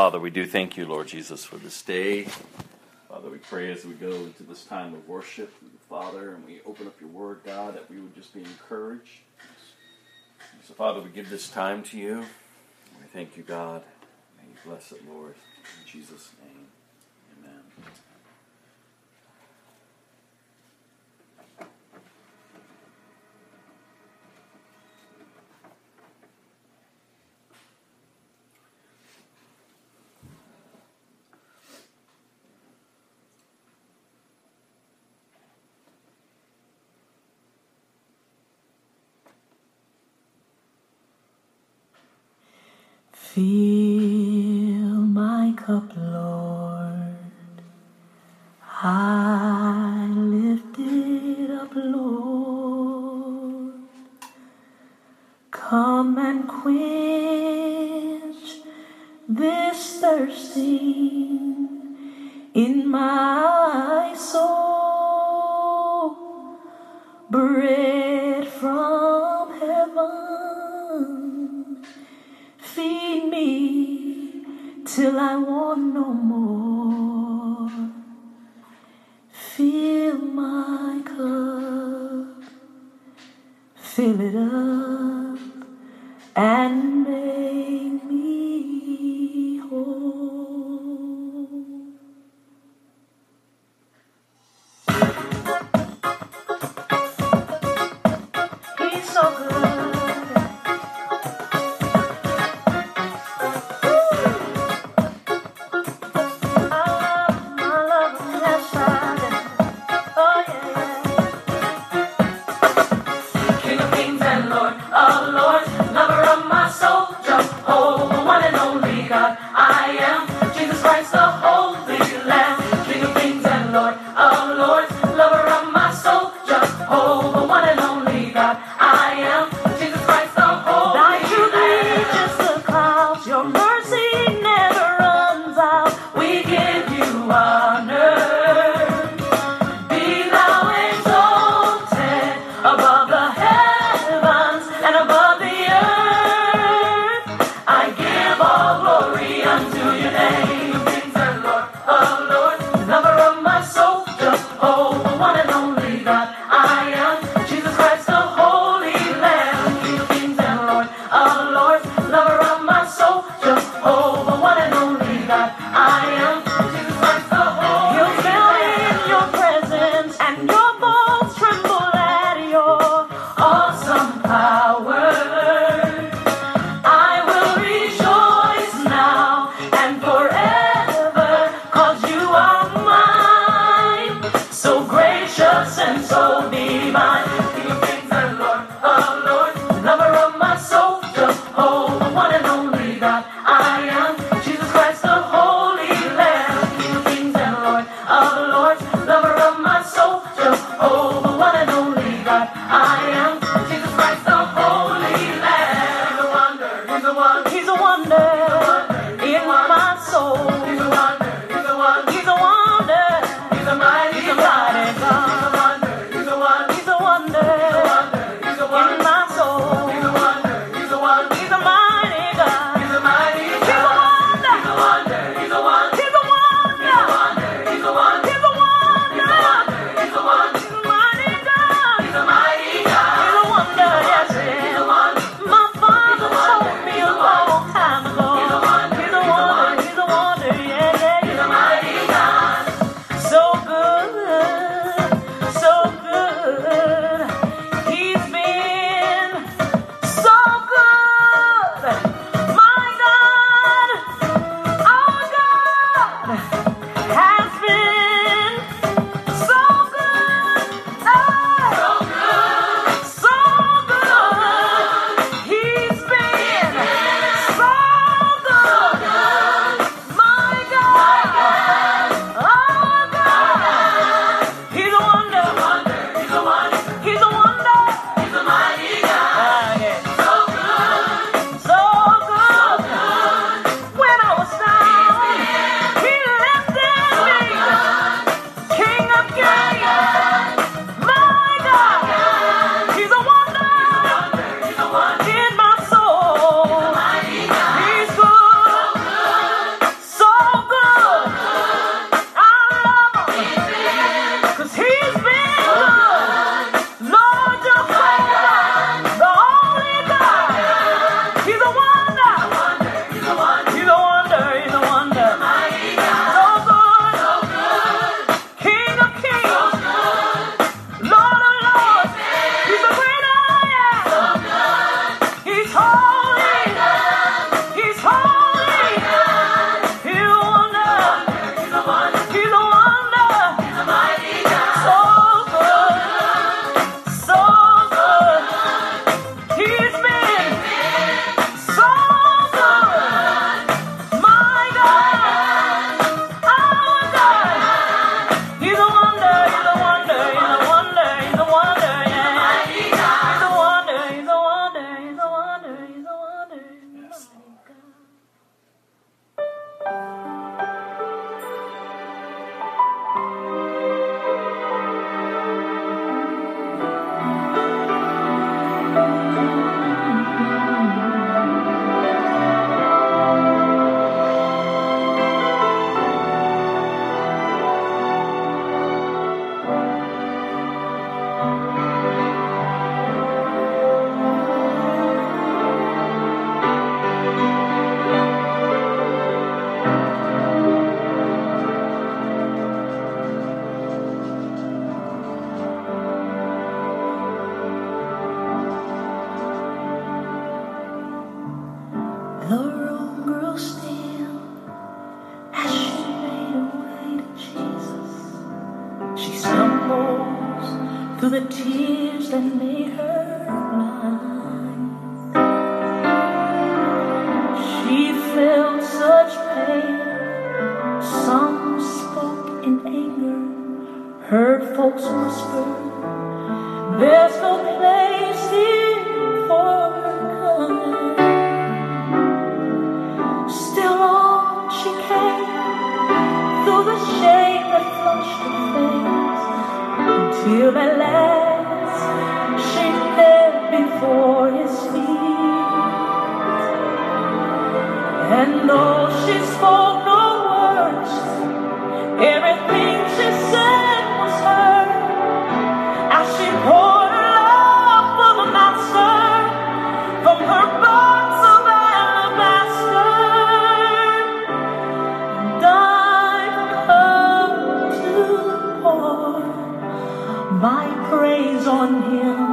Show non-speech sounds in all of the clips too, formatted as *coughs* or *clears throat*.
Father, we do thank you, Lord Jesus, for this day. Father, we pray as we go into this time of worship, Father, and we open up your word, God, that we would just be encouraged. So, Father, we give this time to you. We thank you, God. May you bless it, Lord. In Jesus' name. feel on him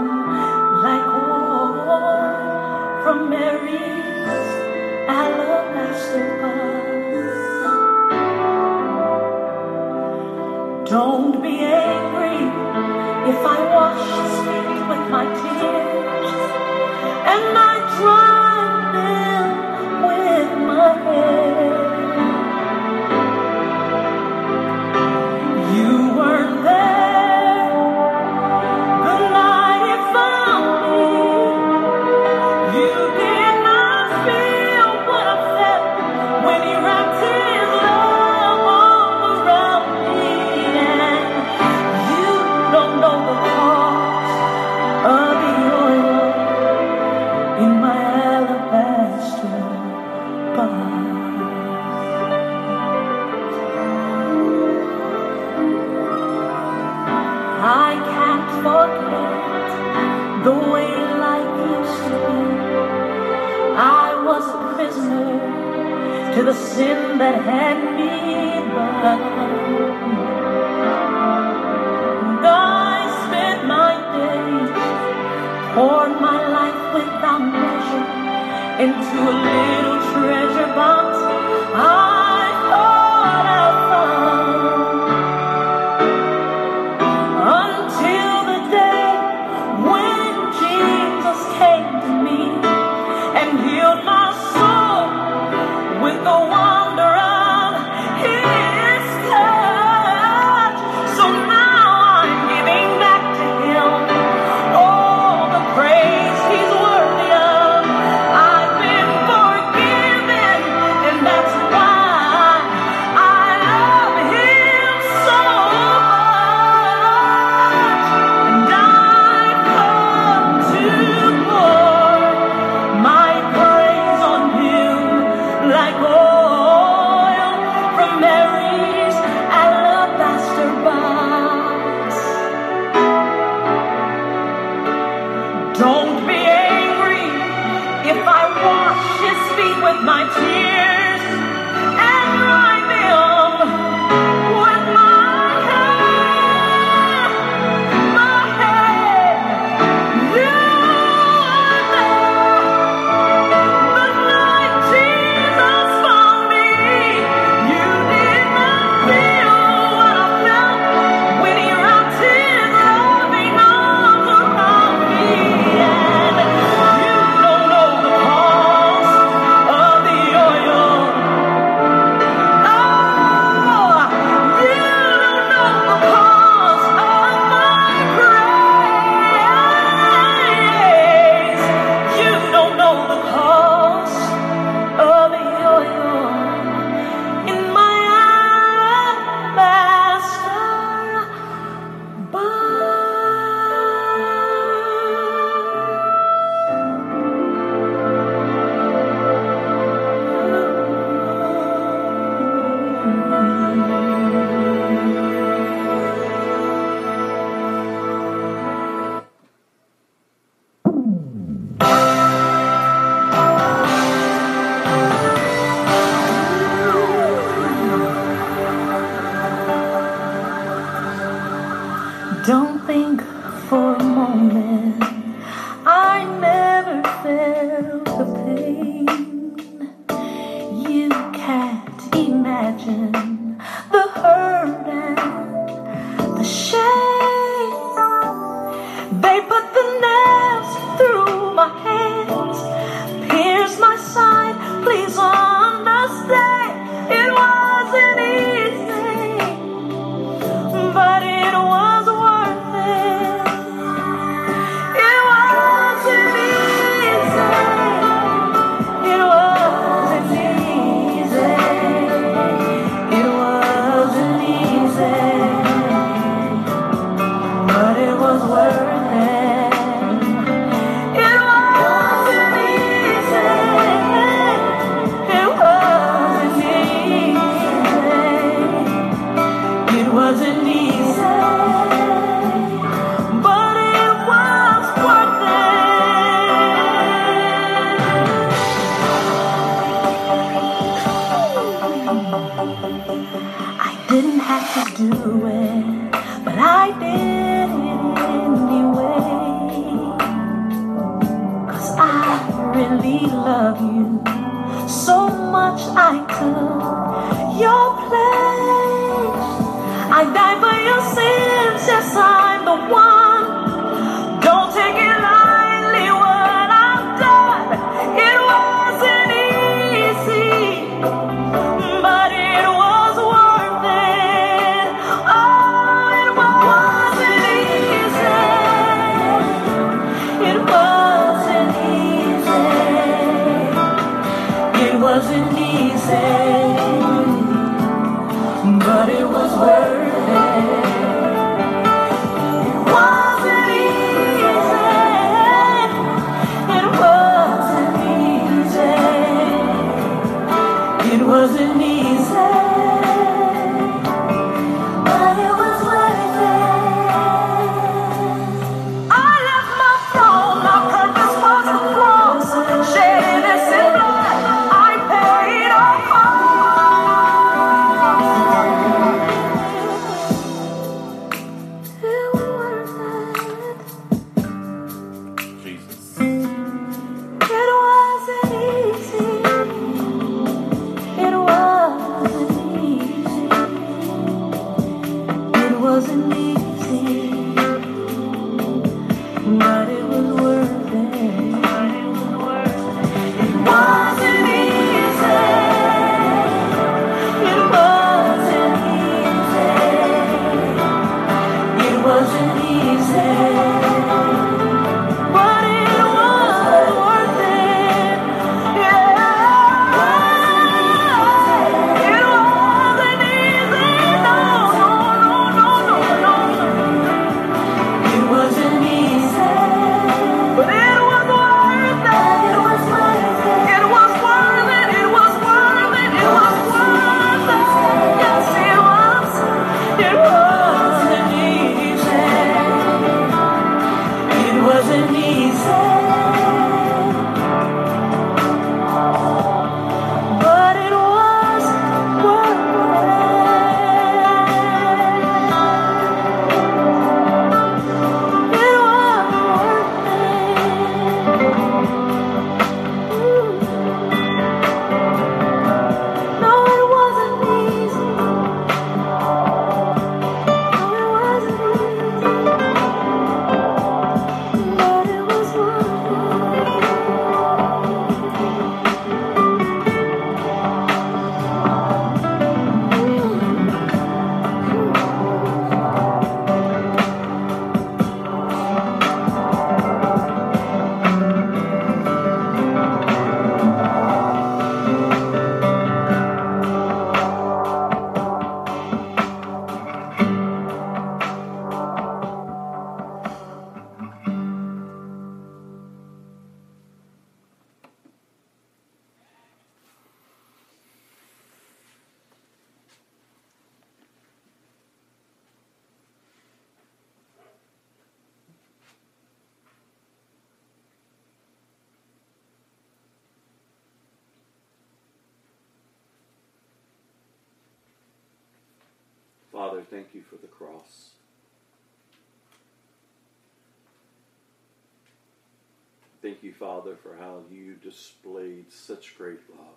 displayed such great love.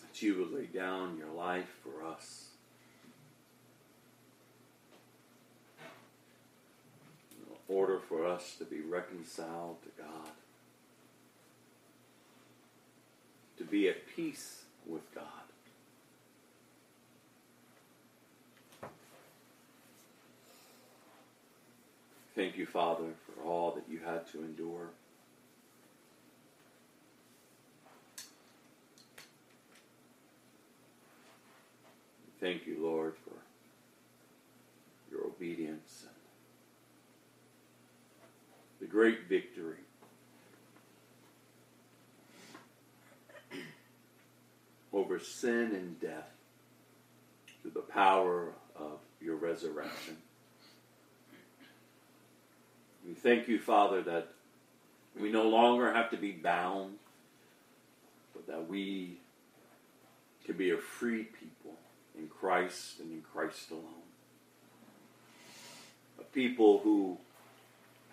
That you would lay down your life for us. In order for us to be reconciled to God. To be at peace with God. Thank you, Father, all that you had to endure. Thank you, Lord, for your obedience and the great victory. *clears throat* over sin and death through the power of your resurrection. We thank you, Father, that we no longer have to be bound, but that we can be a free people in Christ and in Christ alone. A people who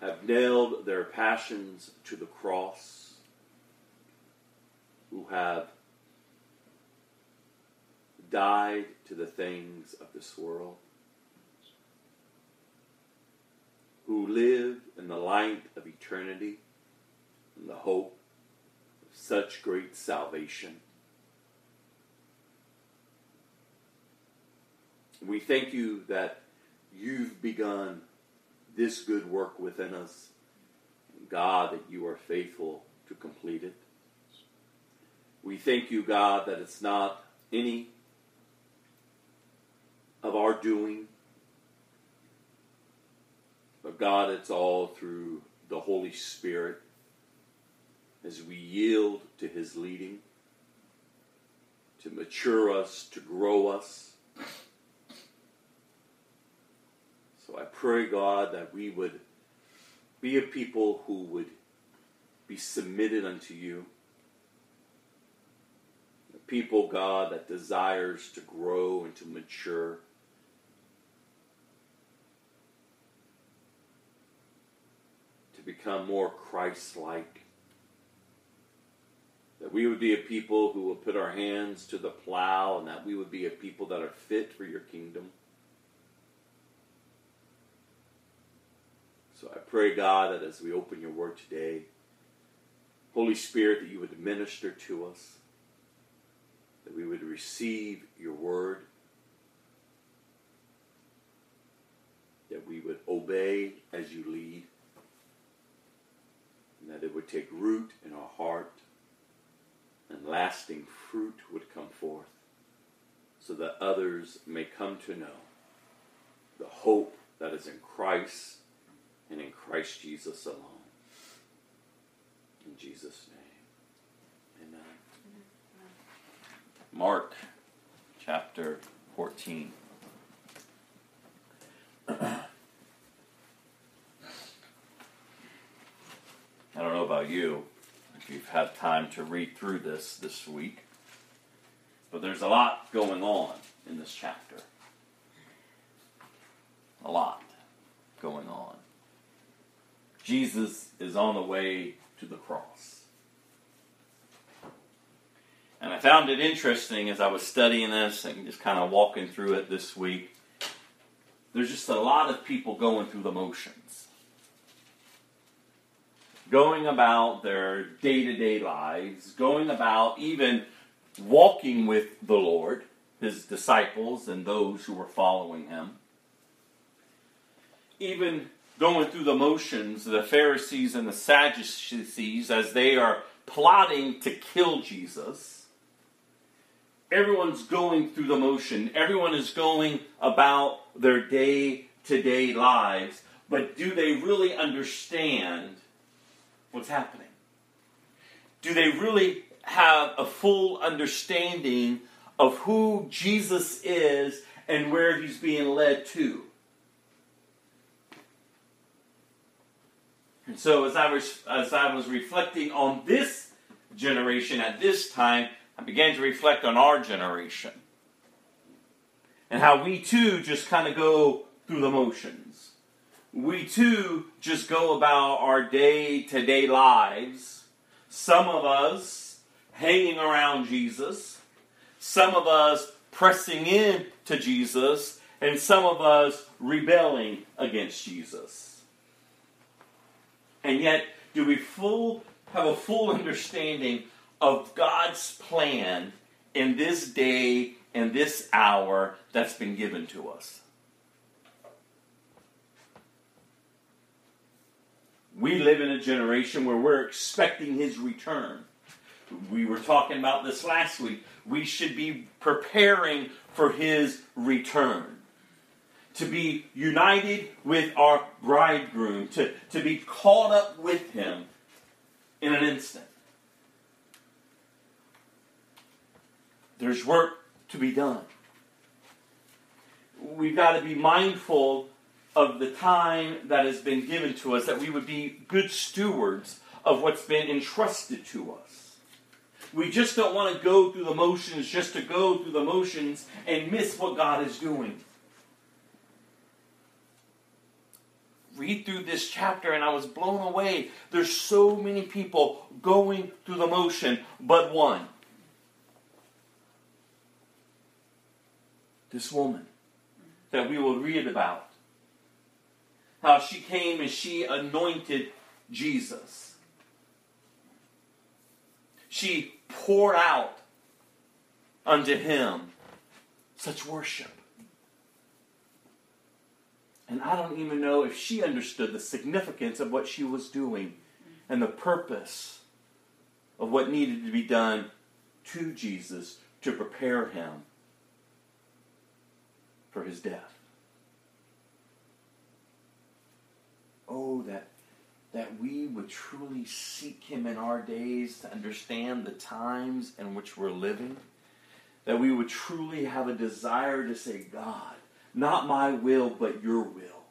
have nailed their passions to the cross, who have died to the things of this world. Who live in the light of eternity and the hope of such great salvation. We thank you that you've begun this good work within us. God, that you are faithful to complete it. We thank you, God, that it's not any of our doing, but God, it's all through the Holy Spirit as we yield to His leading to mature us, to grow us. So I pray, God, that we would be a people who would be submitted unto you. A people, God, that desires to grow and to mature. To become more Christ like. That we would be a people who will put our hands to the plow and that we would be a people that are fit for your kingdom. So I pray, God, that as we open your word today, Holy Spirit, that you would minister to us, that we would receive your word, that we would obey as you lead, that would take root in our heart, and lasting fruit would come forth, so that others may come to know the hope that is in Christ and in Christ Jesus alone. In Jesus' name. Amen. Mark chapter 14. *clears throat* I don't know about you, if you've had time to read through this this week, but there's a lot going on in this chapter. A lot going on. Jesus is on the way to the cross. And I found it interesting as I was studying this and just kind of walking through it this week. There's just a lot of people going through the motions, going about their day to day lives, going about even walking with the Lord, his disciples, and those who were following him. Even going through the motions, the Pharisees and the Sadducees, as they are plotting to kill Jesus, everyone's going through the motion. Everyone is going about their day to day lives, but do they really understand what's happening? Do they really have a full understanding of who Jesus is and where he's being led to? And so as I was as I was reflecting on this generation at this time, I began to reflect on our generation. And how we too just kind of go through the motions. We too just go about our day to day lives. Some of us hanging around Jesus, some of us pressing in to Jesus, and some of us rebelling against Jesus. And yet, do we full have a full understanding of God's plan in this day and this hour that's been given to us? We live in a generation where we're expecting his return. We were talking about this last week. We should be preparing for his return to be united with our bridegroom, to, to be caught up with him in an instant. There's work to be done. We've got to be mindful of the time that has been given to us, that we would be good stewards of what's been entrusted to us. we just don't want to go through the motions just to go through the motions and miss what God is doing. Read through this chapter and I was blown away. There's so many people going through the motion, but one. This woman that we will read about. How she came and she anointed Jesus. She poured out unto him such worship. And I don't even know if she understood the significance of what she was doing and the purpose of what needed to be done to Jesus to prepare him for his death. Oh, that that we would truly seek him in our days to understand the times in which we're living. That we would truly have a desire to say, God, not my will, but your will.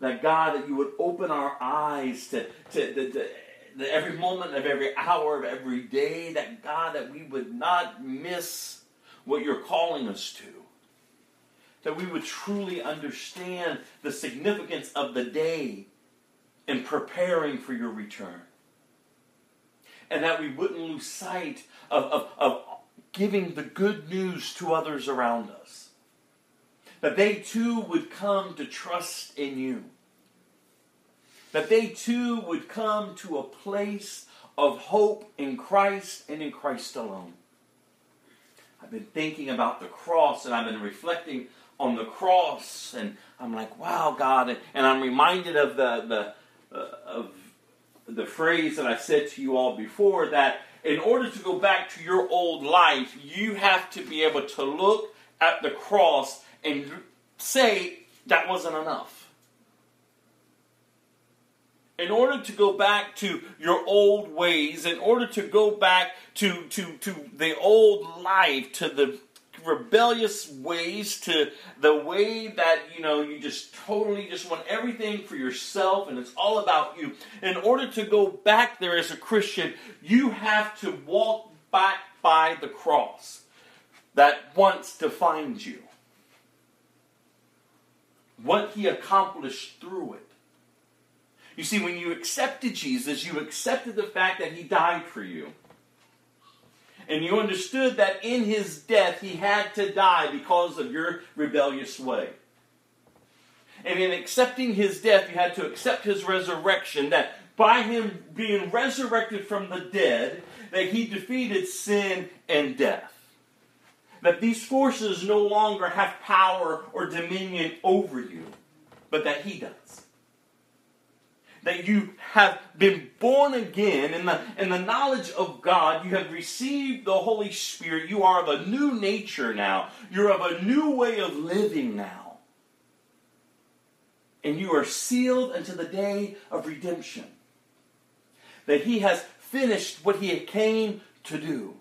That God, that you would open our eyes to, to, to, to every moment of every hour of every day, that God, that we would not miss what you're calling us to that we would truly understand the significance of the day in preparing for your return. And that we wouldn't lose sight of, of, of giving the good news to others around us. That they too would come to trust in you. That they too would come to a place of hope in Christ and in Christ alone. I've been thinking about the cross and I've been reflecting on the cross, and I'm like, wow, God, and, and I'm reminded of the the uh, of the phrase that I said to you all before that in order to go back to your old life, you have to be able to look at the cross and say that wasn't enough. In order to go back to your old ways, in order to go back to, to, to the old life, to the rebellious ways to the way that you know you just totally just want everything for yourself and it's all about you. In order to go back there as a christian you have to walk back by the cross that once defined you. What he accomplished through it. You see when you accepted jesus you accepted the fact that he died for you and you understood that in his death he had to die because of your rebellious way. And in accepting his death, you had to accept his resurrection, that by him being resurrected from the dead, that he defeated sin and death. That these forces no longer have power or dominion over you, but that he does that you have been born again in the, in the knowledge of God. You have received the Holy Spirit. You are of a new nature now. You're of a new way of living now. And you are sealed unto the day of redemption. That He has finished what He came to do.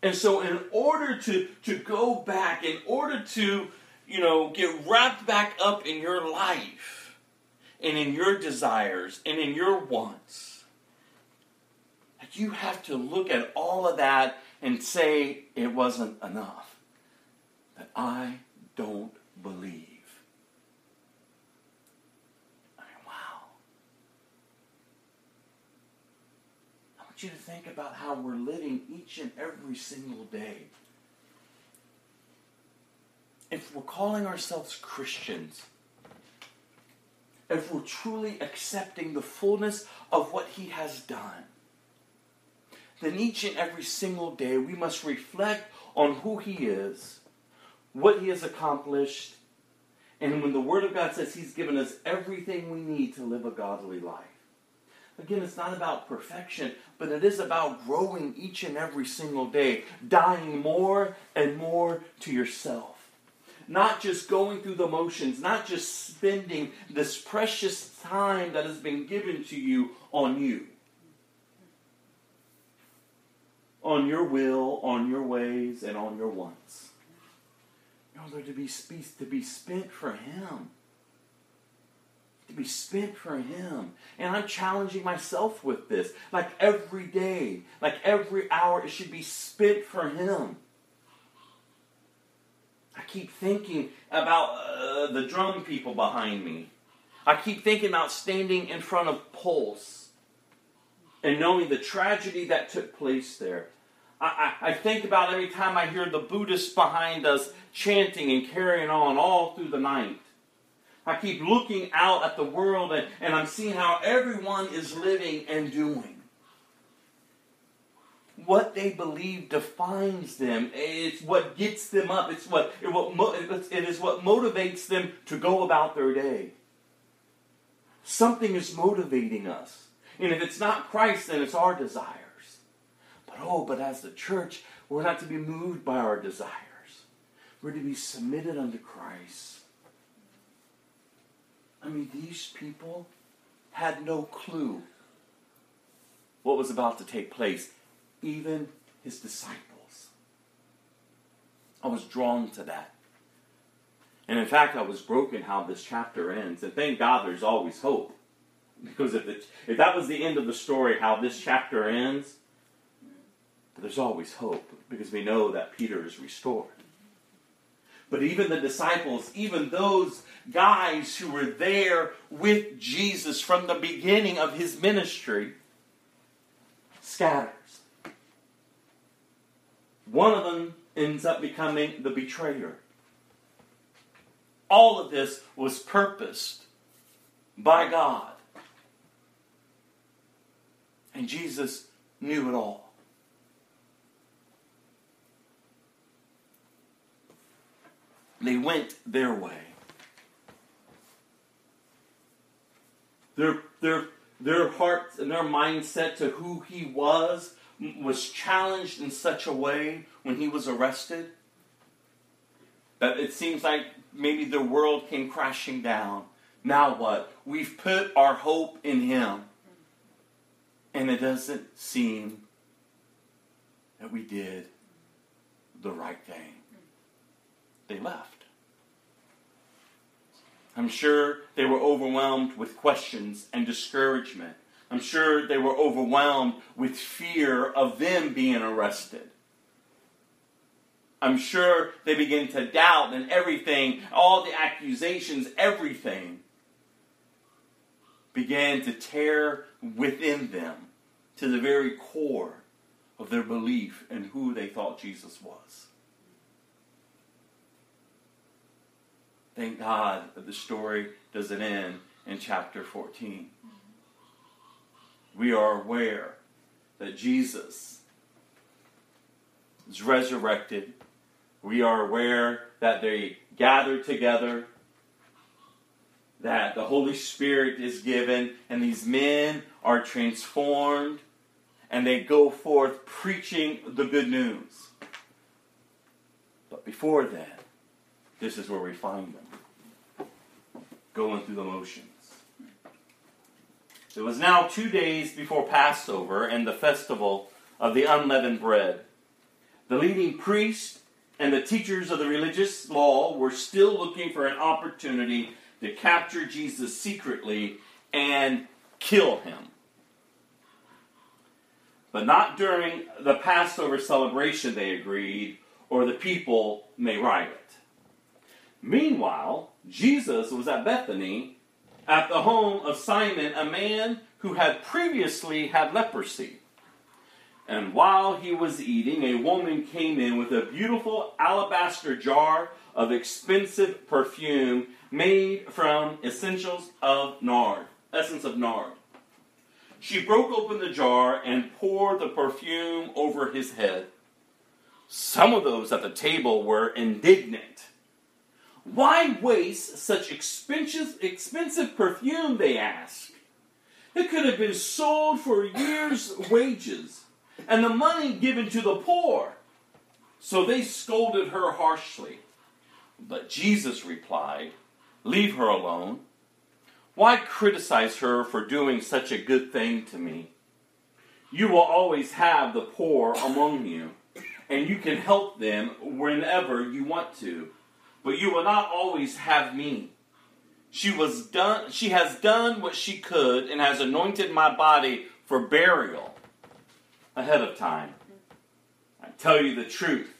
And so, in order to, to go back, in order to, you know, get wrapped back up in your life, and in your desires and in your wants. You have to look at all of that and say it wasn't enough. That I don't believe. I mean, wow. I want you to think about how we're living each and every single day. If we're calling ourselves Christians, if we're truly accepting the fullness of what He has done, then each and every single day we must reflect on who He is, what He has accomplished, and when the Word of God says He's given us everything we need to live a godly life. Again, it's not about perfection, but it is about growing each and every single day, dying more and more to yourself not just going through the motions, not just spending this precious time that has been given to you on you. On your will, on your ways, and on your wants. No, they're to be, to be spent for Him. to be spent for Him. And I'm challenging myself with this. Like every day, like every hour, it should be spent for Him. I keep thinking about uh, the drum people behind me. I keep thinking about standing in front of Pulse and knowing the tragedy that took place there. I, I, I think about every time I hear the Buddhists behind us chanting and carrying on all through the night. I keep looking out at the world and, and I'm seeing how everyone is living and doing. What they believe defines them. It's what gets them up. It's what, it, what it is what motivates them to go about their day. Something is motivating us. And if it's not Christ, then it's our desires. But oh, but as the church, we're not to be moved by our desires. We're to be submitted unto Christ. I mean, these people had no clue what was about to take place, even his disciples. I was drawn to that. And in fact, I was broken how this chapter ends. And thank God there's always hope. Because if, it, if that was the end of the story, how this chapter ends, there's always hope because we know that Peter is restored. But even the disciples, even those guys who were there with Jesus from the beginning of his ministry, scatters. One of them ends up becoming the betrayer. All of this was purposed by God. And Jesus knew it all. They went their way. Their, their, their hearts and their mindset to who he was was challenged in such a way when he was arrested that it seems like maybe the world came crashing down. Now what? We've put our hope in him. And it doesn't seem that we did the right thing. They left. I'm sure they were overwhelmed with questions and discouragement. I'm sure they were overwhelmed with fear of them being arrested. I'm sure they began to doubt and everything, all the accusations, everything began to tear within them to the very core of their belief in who they thought Jesus was. Thank God that the story doesn't end in chapter 14. We are aware that Jesus is resurrected. We are aware that they gather together, that the Holy Spirit is given, and these men are transformed, and they go forth preaching the good news. But before then, this is where we find them going through the motions. It was now two days before Passover and the festival of the unleavened bread. The leading priests and the teachers of the religious law were still looking for an opportunity to capture Jesus secretly and kill him. But not during the Passover celebration, they agreed, or the people may riot. Meanwhile, Jesus was at Bethany at the home of Simon, a man who had previously had leprosy. And while he was eating, a woman came in with a beautiful alabaster jar of expensive perfume made from essentials of nard, essence of nard. She broke open the jar and poured the perfume over his head. Some of those at the table were indignant. Why waste such expensive, expensive perfume, they ask? It could have been sold for year's wages and the money given to the poor. So they scolded her harshly. But Jesus replied, Leave her alone. Why criticize her for doing such a good thing to me? You will always have the poor among you, and you can help them whenever you want to but you will not always have me. She was done she has done what she could and has anointed my body for burial ahead of time. I tell you the truth.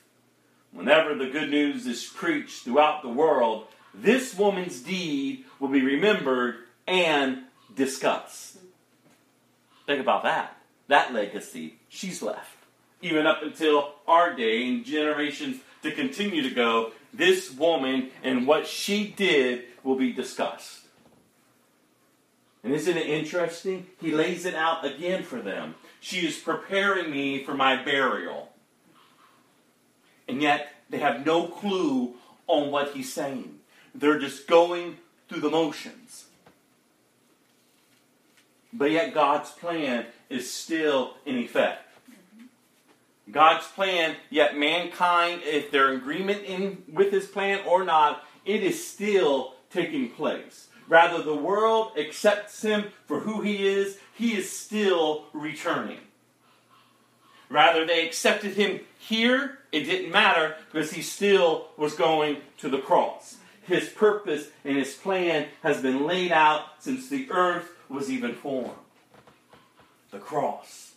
Whenever the good news is preached throughout the world, this woman's deed will be remembered and discussed. Think about that. That legacy she's left. Even up until our day and generations to continue to go, this woman and what she did will be discussed. And isn't it interesting? He lays it out again for them. She is preparing me for my burial. And yet, they have no clue on what he's saying. They're just going through the motions. But yet, God's plan is still in effect. God's plan, yet mankind, if they're in agreement in, with his plan or not, it is still taking place. Rather, the world accepts him for who he is, he is still returning. Rather, they accepted him here, it didn't matter because he still was going to the cross. His purpose and his plan has been laid out since the earth was even formed. The cross.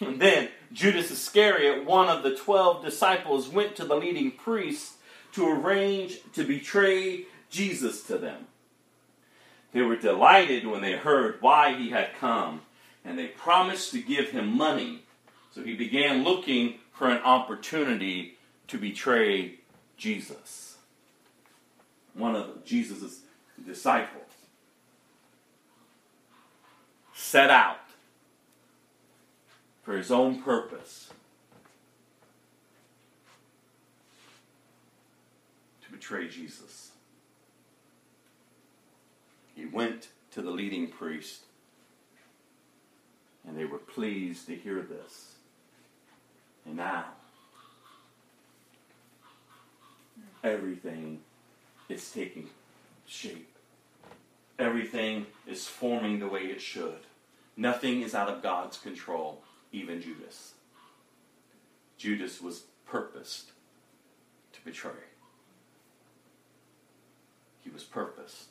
And then Judas Iscariot, one of the twelve disciples, went to the leading priests to arrange to betray Jesus to them. They were delighted when they heard why he had come, and they promised to give him money. So he began looking for an opportunity to betray Jesus, one of Jesus' disciples. Set out for his own purpose to betray Jesus. He went to the leading priest, and they were pleased to hear this. And now, everything is taking shape. Everything is forming the way it should. Nothing is out of God's control, even Judas. Judas was purposed to betray. He was purposed.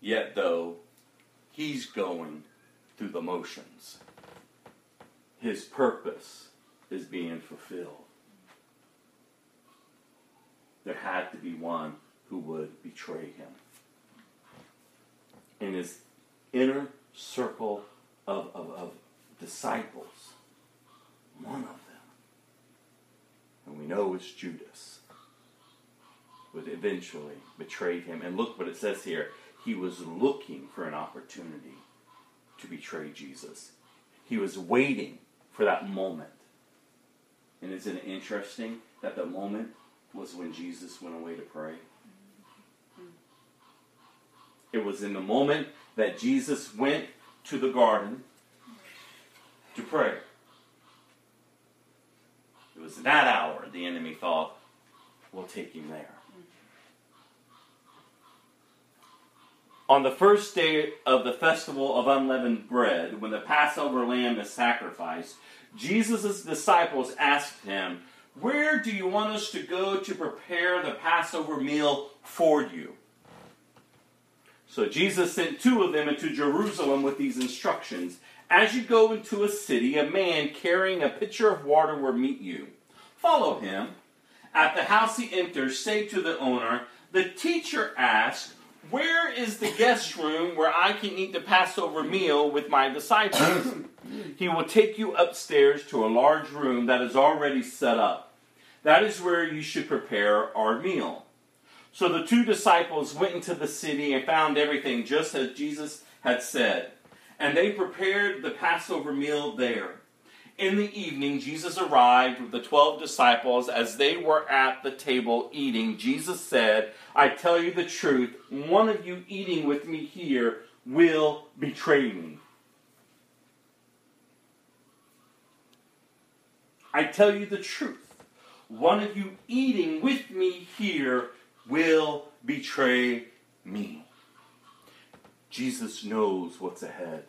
Yet, though, he's going through the motions. His purpose is being fulfilled. There had to be one who would betray him. In his inner circle of, of, of disciples, one of them, and we know it's Judas, would eventually betray him. And look what it says here. He was looking for an opportunity to betray Jesus. He was waiting for that moment. And isn't it interesting that the moment was when Jesus went away to pray? It was in the moment that Jesus went to the garden to pray. It was that hour the enemy thought, we'll take him there. On the first day of the festival of unleavened bread, when the Passover lamb is sacrificed, Jesus' disciples asked him, Where do you want us to go to prepare the Passover meal for you? So Jesus sent two of them into Jerusalem with these instructions As you go into a city, a man carrying a pitcher of water will meet you. Follow him. At the house he enters, say to the owner, The teacher asked, where is the guest room where I can eat the Passover meal with my disciples? *coughs* he will take you upstairs to a large room that is already set up. That is where you should prepare our meal. So the two disciples went into the city and found everything just as Jesus had said. And they prepared the Passover meal there. In the evening, Jesus arrived with the twelve disciples. As they were at the table eating, Jesus said, I tell you the truth, one of you eating with me here will betray me. I tell you the truth, one of you eating with me here will betray me. Jesus knows what's ahead.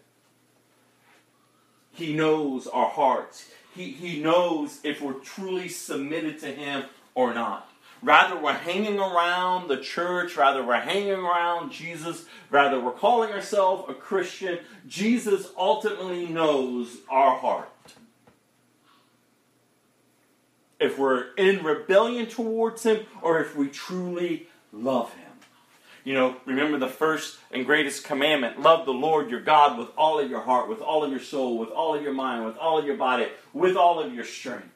He knows our hearts. He, he knows if we're truly submitted to Him or not. Rather, we're hanging around the church, rather, we're hanging around Jesus, rather, we're calling ourselves a Christian. Jesus ultimately knows our heart. If we're in rebellion towards Him or if we truly love Him. You know, remember the first and greatest commandment love the Lord your God with all of your heart, with all of your soul, with all of your mind, with all of your body, with all of your strength.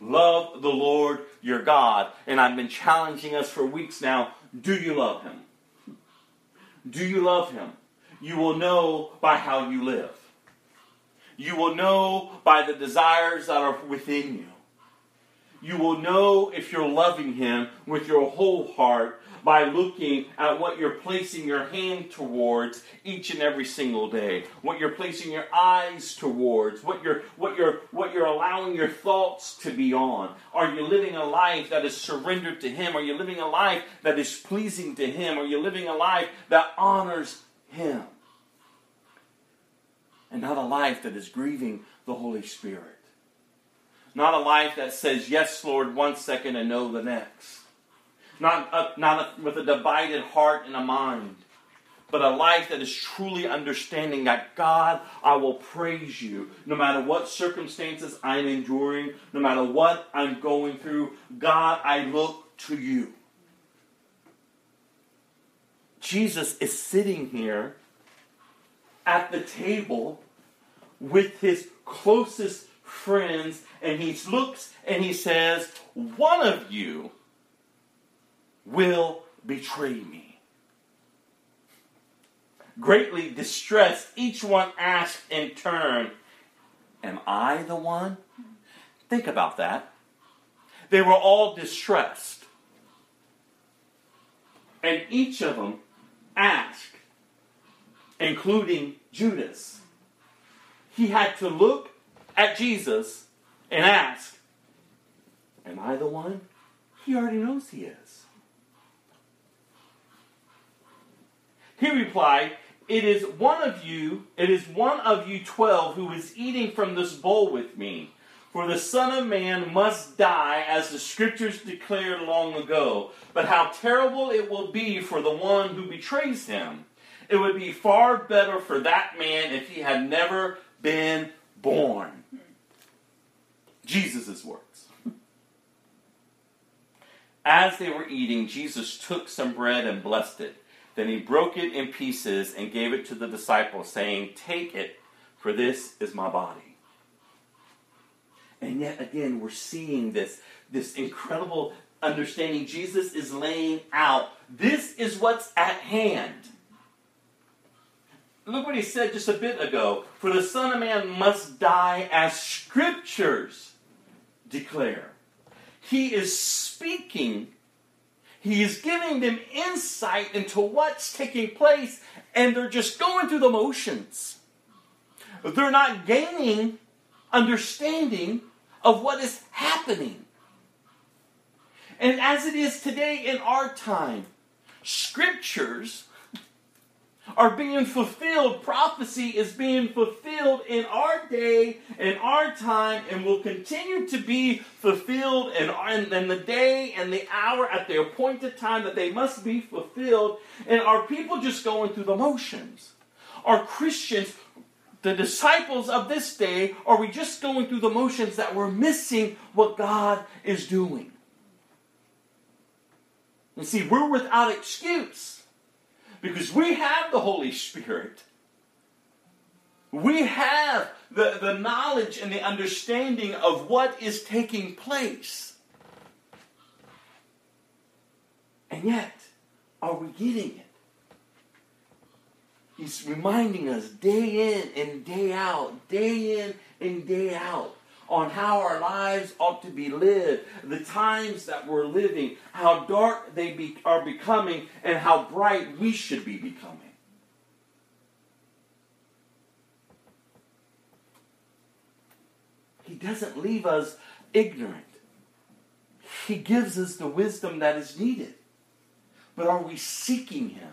Love the Lord your God. And I've been challenging us for weeks now. Do you love him? Do you love him? You will know by how you live. You will know by the desires that are within you. You will know if you're loving him with your whole heart by looking at what you're placing your hand towards each and every single day, what you're placing your eyes towards, what you're what you're what you're allowing your thoughts to be on. Are you living a life that is surrendered to him? Are you living a life that is pleasing to him? Are you living a life that honors him? And not a life that is grieving the Holy Spirit. Not a life that says yes, Lord, one second and no the next not, a, not a, with a divided heart and a mind, but a life that is truly understanding that God, I will praise you no matter what circumstances I'm enduring, no matter what I'm going through. God, I look to you. Jesus is sitting here at the table with his closest friends, and he looks and he says, One of you will betray me. Greatly distressed, each one asked in turn, Am I the one? Think about that. They were all distressed. And each of them asked, including Judas. He had to look at Jesus and ask, Am I the one? He already knows he is. He replied, It is one of you, it is one of you twelve who is eating from this bowl with me. For the Son of Man must die, as the Scriptures declared long ago. But how terrible it will be for the one who betrays him. It would be far better for that man if he had never been born. Jesus' words. As they were eating, Jesus took some bread and blessed it then he broke it in pieces and gave it to the disciples, saying, Take it, for this is my body. And yet again, we're seeing this, this incredible understanding. Jesus is laying out this is what's at hand. Look what he said just a bit ago. For the Son of Man must die as scriptures declare. He is speaking he is giving them insight into what's taking place, and they're just going through the motions. They're not gaining understanding of what is happening. And as it is today in our time, scriptures are being fulfilled. Prophecy is being fulfilled in our day, in our time, and will continue to be fulfilled in, in, the day and the hour at the appointed time that they must be fulfilled. And are people just going through the motions? Are Christians, the disciples of this day, are we just going through the motions that we're missing what God is doing? And see, we're without excuse because we have the Holy Spirit. We have the, the knowledge and the understanding of what is taking place. And yet, are we getting it? He's reminding us day in and day out, day in and day out, on how our lives ought to be lived, the times that we're living, how dark they be, are becoming, and how bright we should be becoming. He doesn't leave us ignorant. He gives us the wisdom that is needed. But are we seeking Him?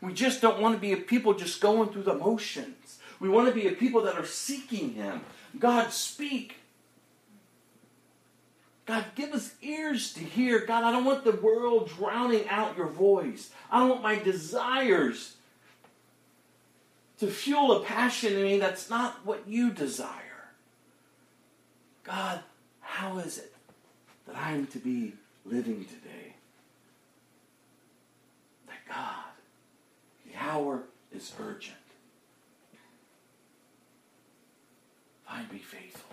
We just don't want to be a people just going through the motions. We want to be a people that are seeking Him. God, speak. God, give us ears to hear. God, I don't want the world drowning out your voice. I don't want my desires to fuel a passion in me that's not what you desire. God, how is it that I am to be living today? That God, the hour is urgent. Find be faithful.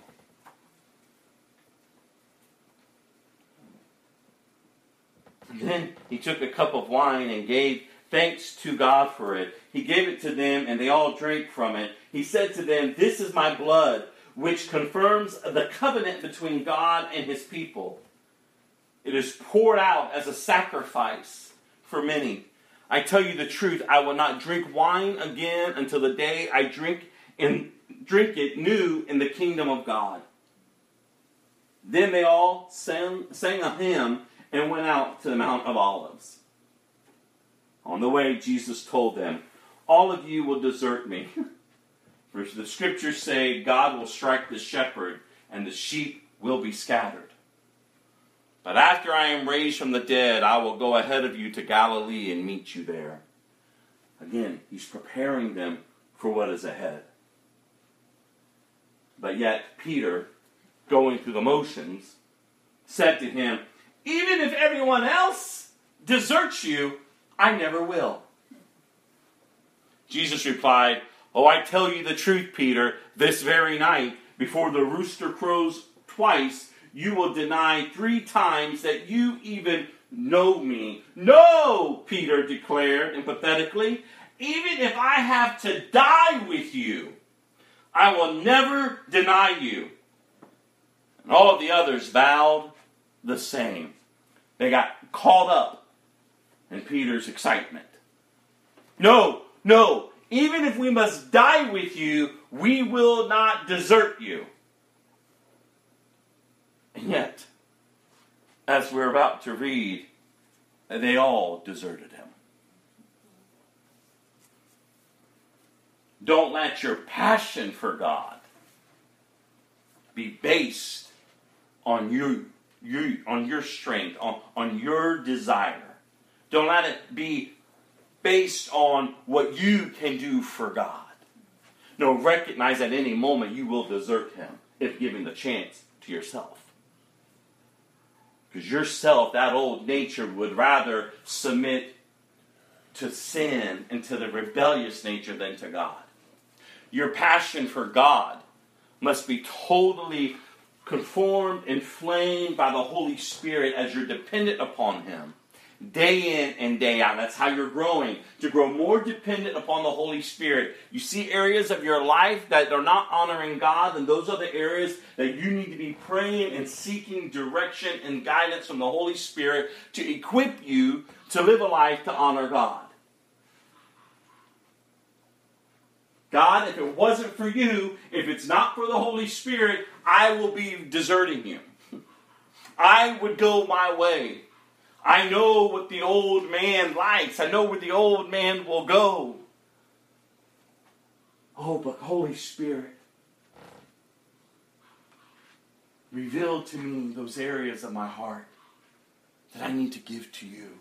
And then he took a cup of wine and gave thanks to God for it. He gave it to them, and they all drank from it. He said to them, This is my blood, which confirms the covenant between God and his people. It is poured out as a sacrifice for many. I tell you the truth, I will not drink wine again until the day I drink in drink it new in the kingdom of God. Then they all sang, sang a hymn and went out to the Mount of Olives. On the way, Jesus told them, All of you will desert me. *laughs* For the scriptures say, God will strike the shepherd, and the sheep will be scattered. But after I am raised from the dead, I will go ahead of you to Galilee and meet you there. Again, he's preparing them for what is ahead. But yet, Peter, going through the motions, said to him, Even if everyone else deserts you, I never will. Jesus replied, Oh, I tell you the truth, Peter, this very night, before the rooster crows twice, you will deny three times that you even know me. No, Peter declared emphatically, even if I have to die with you, I will never deny you. And all of the others vowed the same. They got caught up in Peter's excitement. No, no, even if we must die with you, we will not desert you. And yet, as we're about to read, they all deserted him. Don't let your passion for God be based on you, you on your strength, on, on your desire. Don't let it be based on what you can do for God. No, recognize at any moment you will desert him if given the chance to yourself. Because yourself, that old nature, would rather submit to sin and to the rebellious nature than to God. Your passion for God must be totally conformed, inflamed by the Holy Spirit as you're dependent upon Him day in and day out. That's how you're growing, to grow more dependent upon the Holy Spirit. You see areas of your life that are not honoring God, and those are the areas that you need to be praying and seeking direction and guidance from the Holy Spirit to equip you to live a life to honor God. God, if it wasn't for you, if it's not for the Holy Spirit, I will be deserting you. *laughs* I would go my way. I know what the old man likes. I know where the old man will go. Oh, but Holy Spirit, reveal to me those areas of my heart that I need to give to you.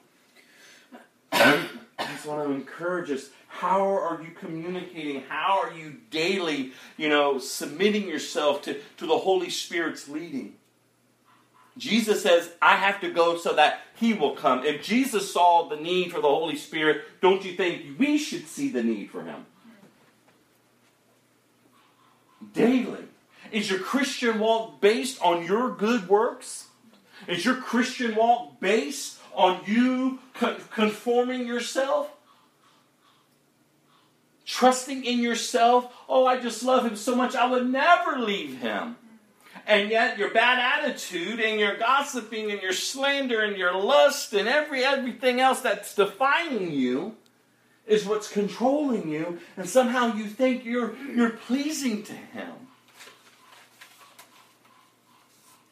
*coughs* I just want to encourage us. How are you communicating? How are you daily, you know, submitting yourself to, to the Holy Spirit's leading? Jesus says, I have to go so that He will come. If Jesus saw the need for the Holy Spirit, don't you think we should see the need for Him? Daily. Is your Christian walk based on your good works? Is your Christian walk based on you conforming yourself? Trusting in yourself? Oh, I just love Him so much, I would never leave Him and yet your bad attitude and your gossiping and your slander and your lust and every everything else that's defining you is what's controlling you and somehow you think you're you're pleasing to him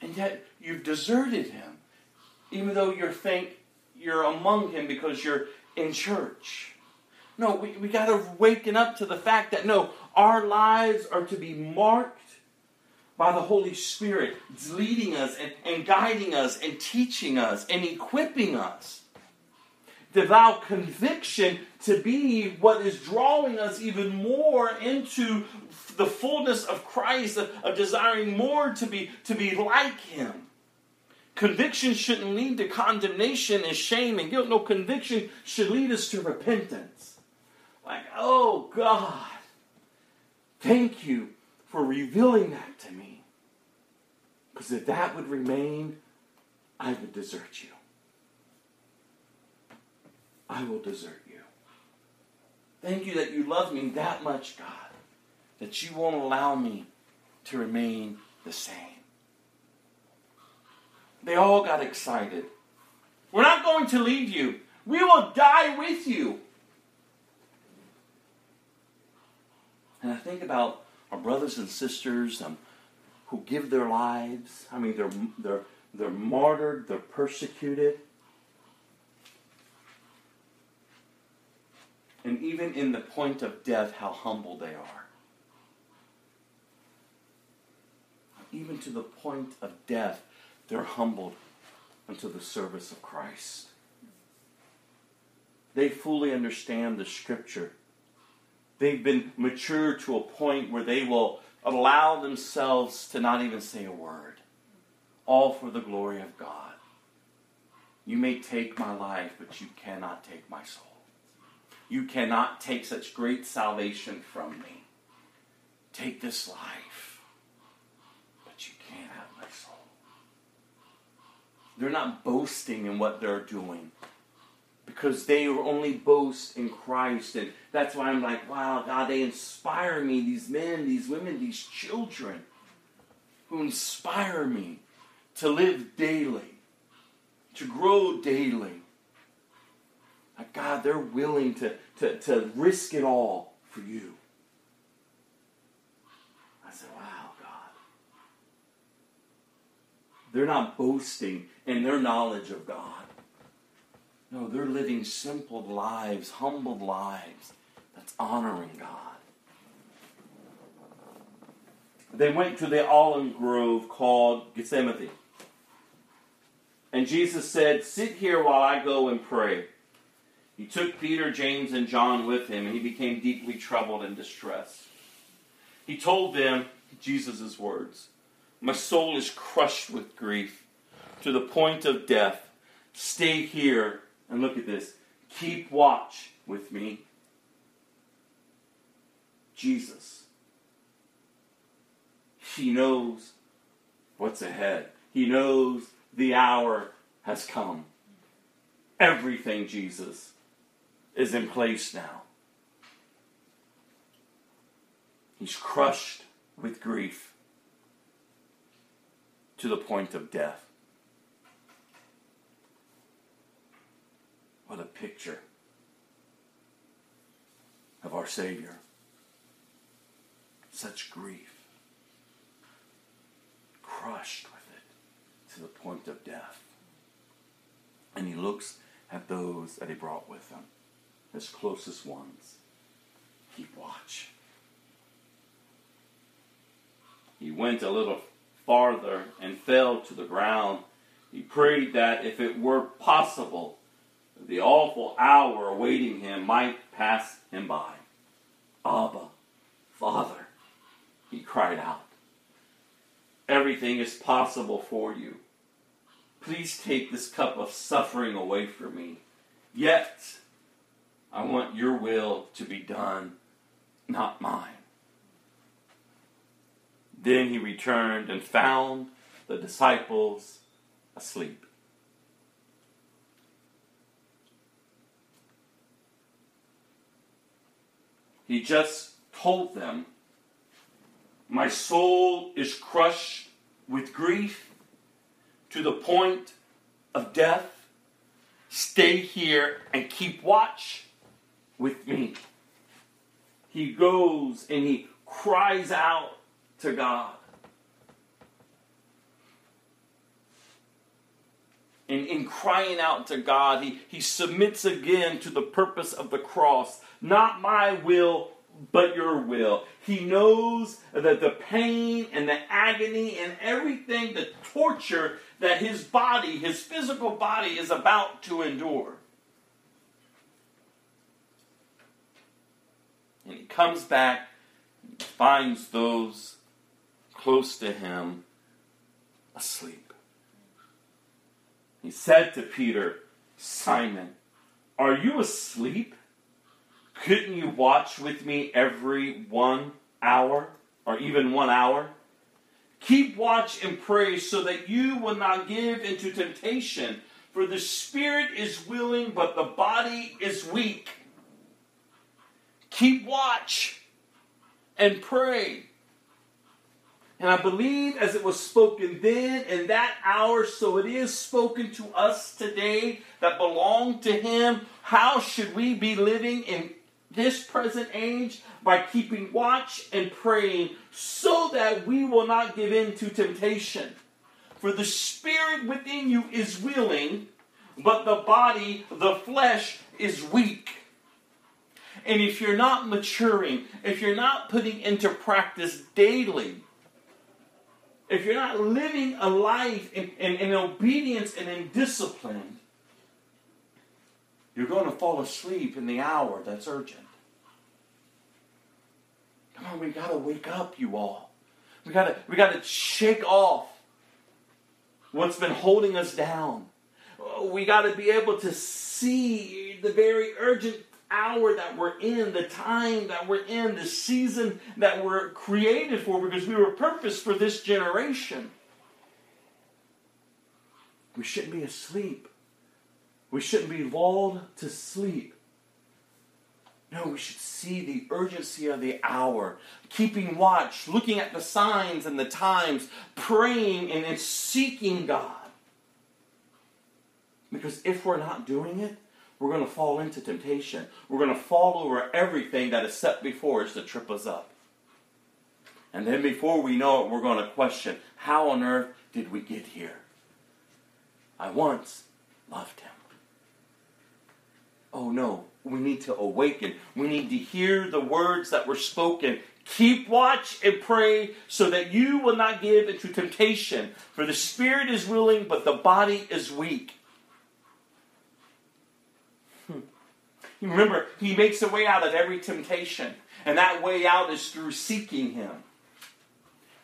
and yet you've deserted him even though you think you're among him because you're in church no we, we got to waken up to the fact that no our lives are to be marked by the Holy Spirit, leading us and, and guiding us and teaching us and equipping us. Devout conviction to be what is drawing us even more into the fullness of Christ, of, of desiring more to be, to be like Him. Conviction shouldn't lead to condemnation and shame and guilt. No, conviction should lead us to repentance. Like, oh God, thank you for revealing that to me. Because if that would remain, I would desert you. I will desert you. Thank you that you love me that much, God, that you won't allow me to remain the same. They all got excited. We're not going to leave you. We will die with you. And I think about our brothers and sisters um, who give their lives. I mean, they're, they're, they're martyred, they're persecuted. And even in the point of death, how humble they are. Even to the point of death, they're humbled unto the service of Christ. They fully understand the scripture. They've been matured to a point where they will allow themselves to not even say a word, all for the glory of God. You may take my life, but you cannot take my soul. You cannot take such great salvation from me. Take this life, but you can't have my soul. They're not boasting in what they're doing because they only boast in Christ. And that's why I'm like, wow, God, they inspire me. These men, these women, these children who inspire me to live daily, to grow daily. Like, God, they're willing to, to, to risk it all for you. I said, wow, God. They're not boasting in their knowledge of God. No, they're living simple lives, humbled lives that's honoring God. They went to the olive grove called Gethsemane. And Jesus said, Sit here while I go and pray. He took Peter, James, and John with him, and he became deeply troubled and distressed. He told them Jesus' words My soul is crushed with grief to the point of death. Stay here and look at this. Keep watch with me. Jesus. He knows what's ahead. He knows the hour has come. Everything, Jesus, is in place now. He's crushed with grief to the point of death. What a picture of our Savior. Such grief, crushed with it to the point of death. And he looks at those that he brought with him, his closest ones. Keep watch. He went a little farther and fell to the ground. He prayed that if it were possible, the awful hour awaiting him might pass him by. Abba, Father, he cried out. Everything is possible for you. Please take this cup of suffering away from me. Yet, I want your will to be done, not mine. Then he returned and found the disciples asleep. He just told them, My soul is crushed with grief to the point of death. Stay here and keep watch with me. He goes and he cries out to God. And in crying out to God, he, he submits again to the purpose of the cross. Not my will, but your will. He knows that the pain and the agony and everything, the torture that his body, his physical body, is about to endure. And he comes back finds those close to him asleep. He said to Peter, Simon, are you asleep? Couldn't you watch with me every one hour or even one hour? Keep watch and pray so that you will not give into temptation. For the spirit is willing, but the body is weak. Keep watch and pray. And I believe as it was spoken then in that hour, so it is spoken to us today that belong to Him. How should we be living in this present age? By keeping watch and praying so that we will not give in to temptation. For the spirit within you is willing, but the body, the flesh, is weak. And if you're not maturing, if you're not putting into practice daily, if you're not living a life in, in, in obedience and in discipline, you're going to fall asleep in the hour that's urgent. Come on, we got to wake up, you all. We got to we got to shake off what's been holding us down. We got to be able to see the very urgent hour that we're in, the time that we're in, the season that we're created for, because we were purposed for this generation. We shouldn't be asleep. We shouldn't be lulled to sleep. No, we should see the urgency of the hour, keeping watch, looking at the signs and the times, praying and seeking God. Because if we're not doing it, we're going to fall into temptation. We're going to fall over everything that is set before us to trip us up. And then before we know it, we're going to question how on earth did we get here? I once loved him. Oh no, we need to awaken. We need to hear the words that were spoken. Keep watch and pray so that you will not give into temptation. For the spirit is willing, but the body is weak. Hmm. Remember, he makes a way out of every temptation, and that way out is through seeking him.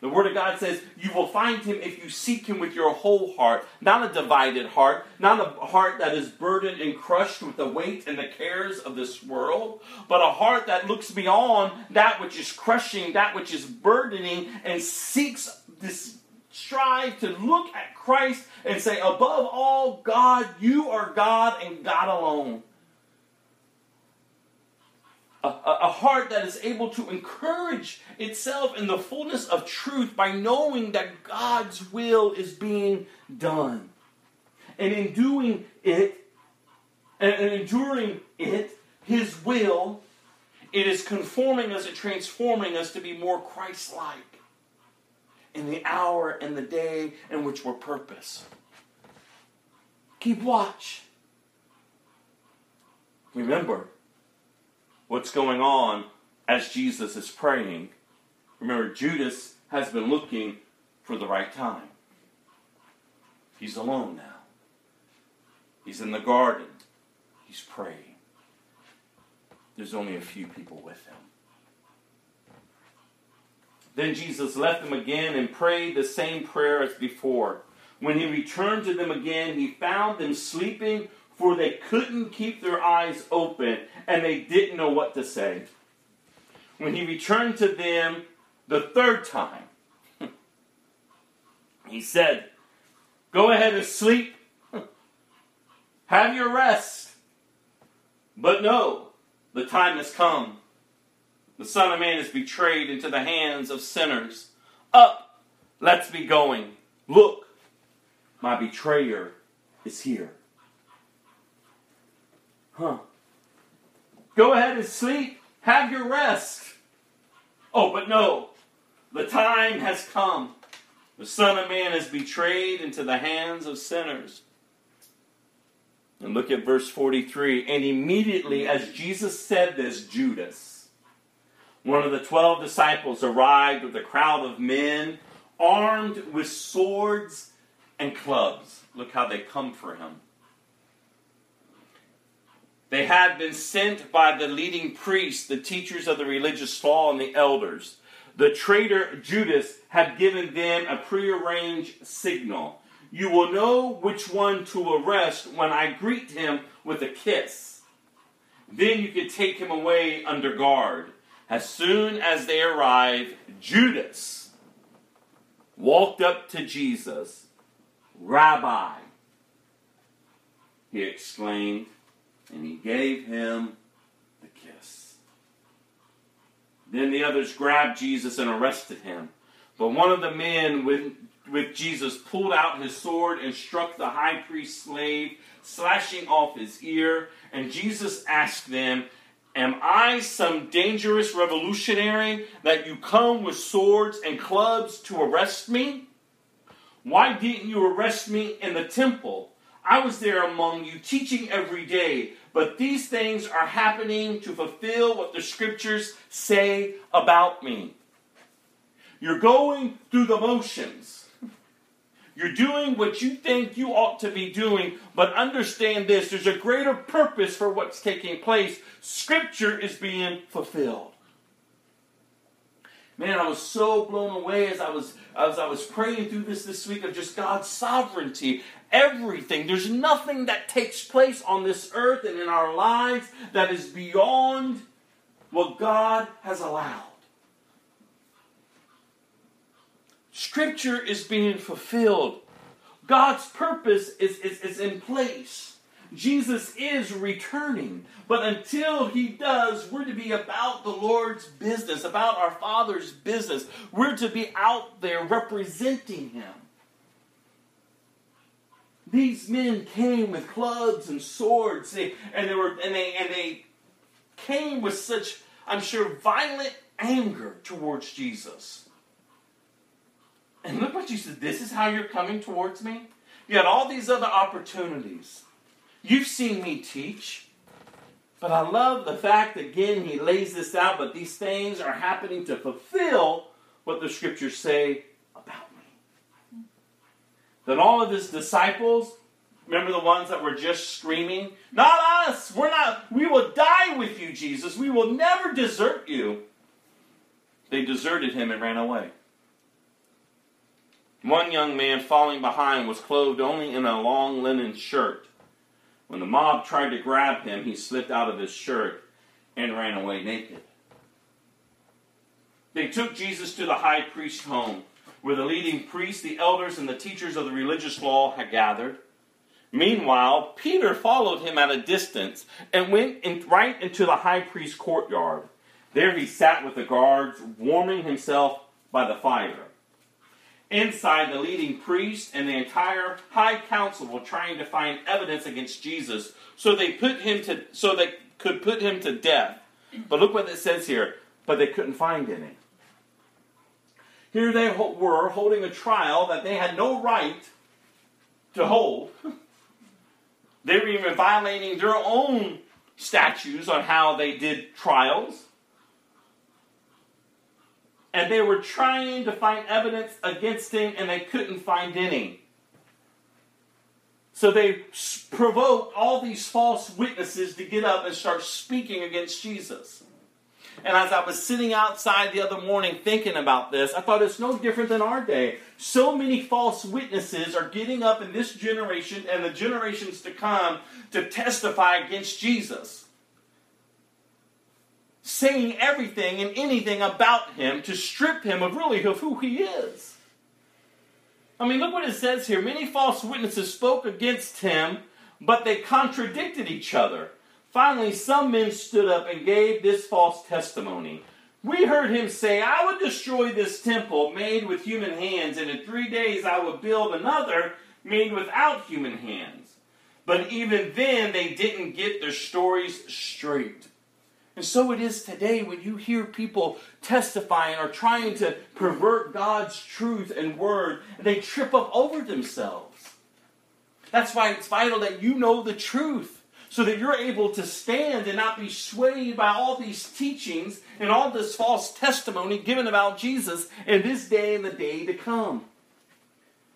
The Word of God says you will find him if you seek him with your whole heart, not a divided heart, not a heart that is burdened and crushed with the weight and the cares of this world, but a heart that looks beyond that which is crushing, that which is burdening, and seeks this strive to look at Christ and say, above all, God, you are God and God alone a, a, heart that is able to encourage itself in the fullness of truth by knowing that God's will is being done. And in doing it, and, and enduring it, His will, it is conforming us and transforming us to be more Christ like in the hour and the day in which we're purpose. Keep watch. Remember, what's going on as Jesus is praying. Remember, Judas has been looking for the right time. He's alone now. He's in the garden. He's praying. There's only a few people with him. Then Jesus left them again and prayed the same prayer as before. When he returned to them again, he found them sleeping for they couldn't keep their eyes open and they didn't know what to say. When he returned to them the third time, *laughs* he said, Go ahead and sleep. *laughs* Have your rest. But no, the time has come. The Son of Man is betrayed into the hands of sinners. Up, let's be going. Look, my betrayer is here. Huh. Go ahead and sleep. Have your rest. Oh, but no. The time has come. The Son of Man is betrayed into the hands of sinners. And look at verse 43. And immediately, as Jesus said this, Judas, one of the twelve disciples arrived with a crowd of men armed with swords and clubs. Look how they come for him. They had been sent by the leading priests, the teachers of the religious law, and the elders. The traitor Judas had given them a prearranged signal. You will know which one to arrest when I greet him with a kiss. Then you can take him away under guard. As soon as they arrived, Judas walked up to Jesus. Rabbi, he exclaimed, and he gave him the kiss. Then the others grabbed Jesus and arrested him. But one of the men with, with Jesus pulled out his sword and struck the high priest's slave, slashing off his ear. And Jesus asked them, Am I some dangerous revolutionary that you come with swords and clubs to arrest me? Why didn't you arrest me in the temple? I was there among you teaching every day, but these things are happening to fulfill what the scriptures say about me. You're going through the motions. You're doing what you think you ought to be doing, but understand this there's a greater purpose for what's taking place. Scripture is being fulfilled. Man, I was so blown away as I was as I was praying through this this week of just God's sovereignty. Everything. There's nothing that takes place on this earth and in our lives that is beyond what God has allowed. Scripture is being fulfilled. God's purpose is, is, is in place. Jesus is returning. But until he does, we're to be about the Lord's business, about our Father's business. We're to be out there representing him. These men came with clubs and swords, and they were and they and they came with such, I'm sure, violent anger towards Jesus. And look what you said. This is how you're coming towards me? You had all these other opportunities. You've seen me teach. But I love the fact, again, he lays this out, but these things are happening to fulfill what the scriptures say about me. Then all of his disciples, remember the ones that were just screaming, Not us! We're not, we will die with you, Jesus. We will never desert you. They deserted him and ran away. One young man falling behind was clothed only in a long linen shirt. When the mob tried to grab him, he slipped out of his shirt and ran away naked. They took Jesus to the high priest's home, where the leading priests, the elders, and the teachers of the religious law had gathered. Meanwhile, Peter followed him at a distance and went in, right into the high priest's courtyard. There he sat with the guards, warming himself by the fire. Inside, the leading priest and the entire high council were trying to find evidence against Jesus, so they put him to so they could put him to death. But look what it says here. But they couldn't find any. Here they were holding a trial that they had no right to hold. They were even violating their own statutes on how they did trials and they were trying to find evidence against him and they couldn't find any. So they provoked all these false witnesses to get up and start speaking against Jesus. And as I was sitting outside the other morning thinking about this, I thought it's no different than our day. So many false witnesses are getting up in this generation and the generations to come to testify against Jesus saying everything and anything about him to strip him of really of who he is. I mean, look what it says here. Many false witnesses spoke against him, but they contradicted each other. Finally, some men stood up and gave this false testimony. We heard him say, I would destroy this temple made with human hands, and in three days I would build another made without human hands. But even then, they didn't get their stories straight. And so it is today when you hear people testifying or trying to pervert God's truth and word, they trip up over themselves. That's why it's vital that you know the truth. so that you're able to stand and not be swayed by all these teachings and all this false testimony given about Jesus in this day and the day to come.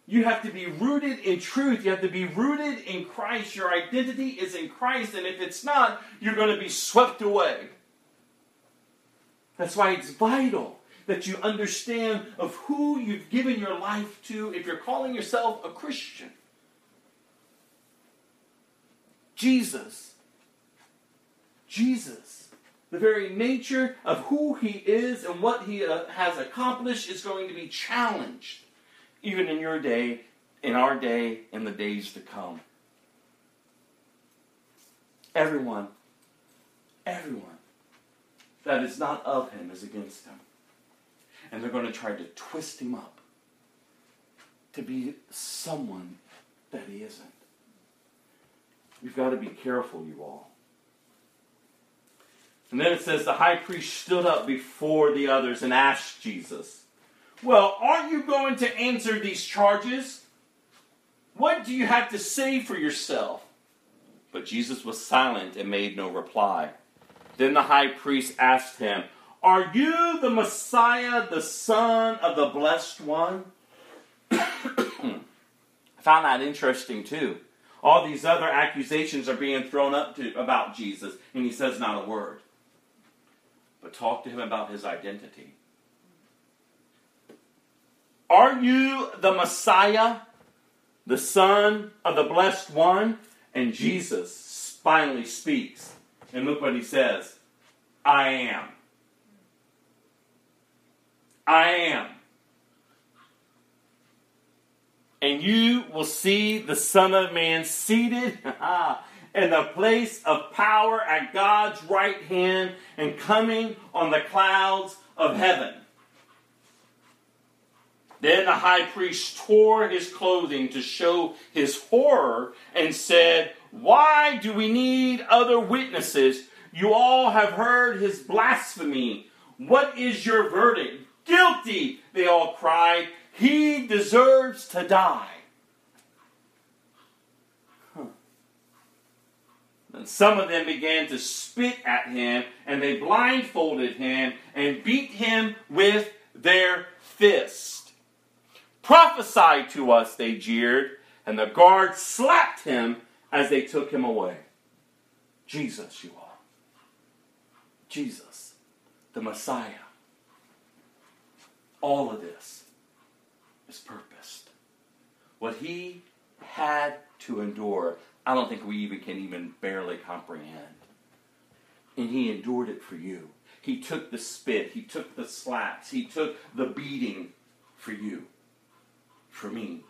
You have to be rooted in truth. You have to be rooted in Christ. Your identity is in Christ, and if it's not, you're going to be swept away. That's why it's vital that you understand of who you've given your life to if you're calling yourself a Christian. Jesus. Jesus. The very nature of who he is and what he uh, has accomplished is going to be challenged, even in your day, in our day, in the days to come. Everyone, everyone that is not of him is against him. And they're going to try to twist him up to be someone that he isn't. You've got to be careful, you all. And then it says the high priest stood up before the others and asked Jesus, Well, aren't you going to answer these charges? What do you have to say for yourself? But Jesus was silent and made no reply. Then the high priest asked him, Are you the Messiah, the Son of the Blessed One? *coughs* I found that interesting too. All these other accusations are being thrown up to about Jesus, and he says not a word. But talk to him about his identity. Are you the Messiah, the Son of the Blessed One? And Jesus finally speaks. And look what he says I am. I am and you will see the Son of Man seated *laughs* in the place of power at God's right hand and coming on the clouds of heaven. Then the high priest tore his clothing to show his horror and said, Why do we need other witnesses? You all have heard his blasphemy. What is your verdict? Guilty, they all cried. He deserves to die. Huh. And some of them began to spit at him, and they blindfolded him and beat him with their fist. Prophesy to us, they jeered, and the guards slapped him as they took him away. Jesus, you are. Jesus, the Messiah. All of this is purposed. What he had to endure, I don't think we even can even barely comprehend. And he endured it for you. He took the spit, he took the slaps, he took the beating for you, for me,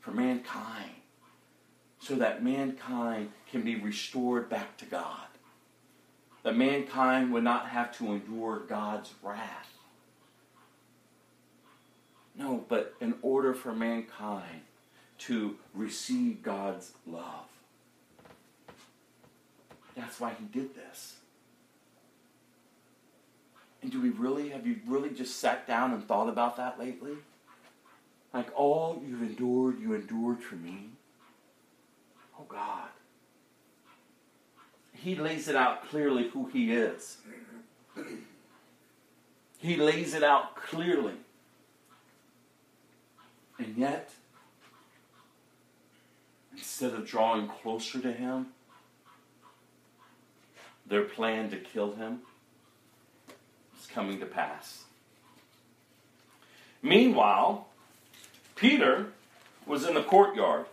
for mankind, so that mankind can be restored back to God. That mankind would not have to endure God's wrath. No, but in order for mankind to receive God's love. That's why he did this. And do we really, have you really just sat down and thought about that lately? Like all you've endured, you endured for me. Oh God. He lays it out clearly who he is. He lays it out clearly. And yet, instead of drawing closer to him, their plan to kill him coming to pass. Meanwhile, Peter was in the courtyard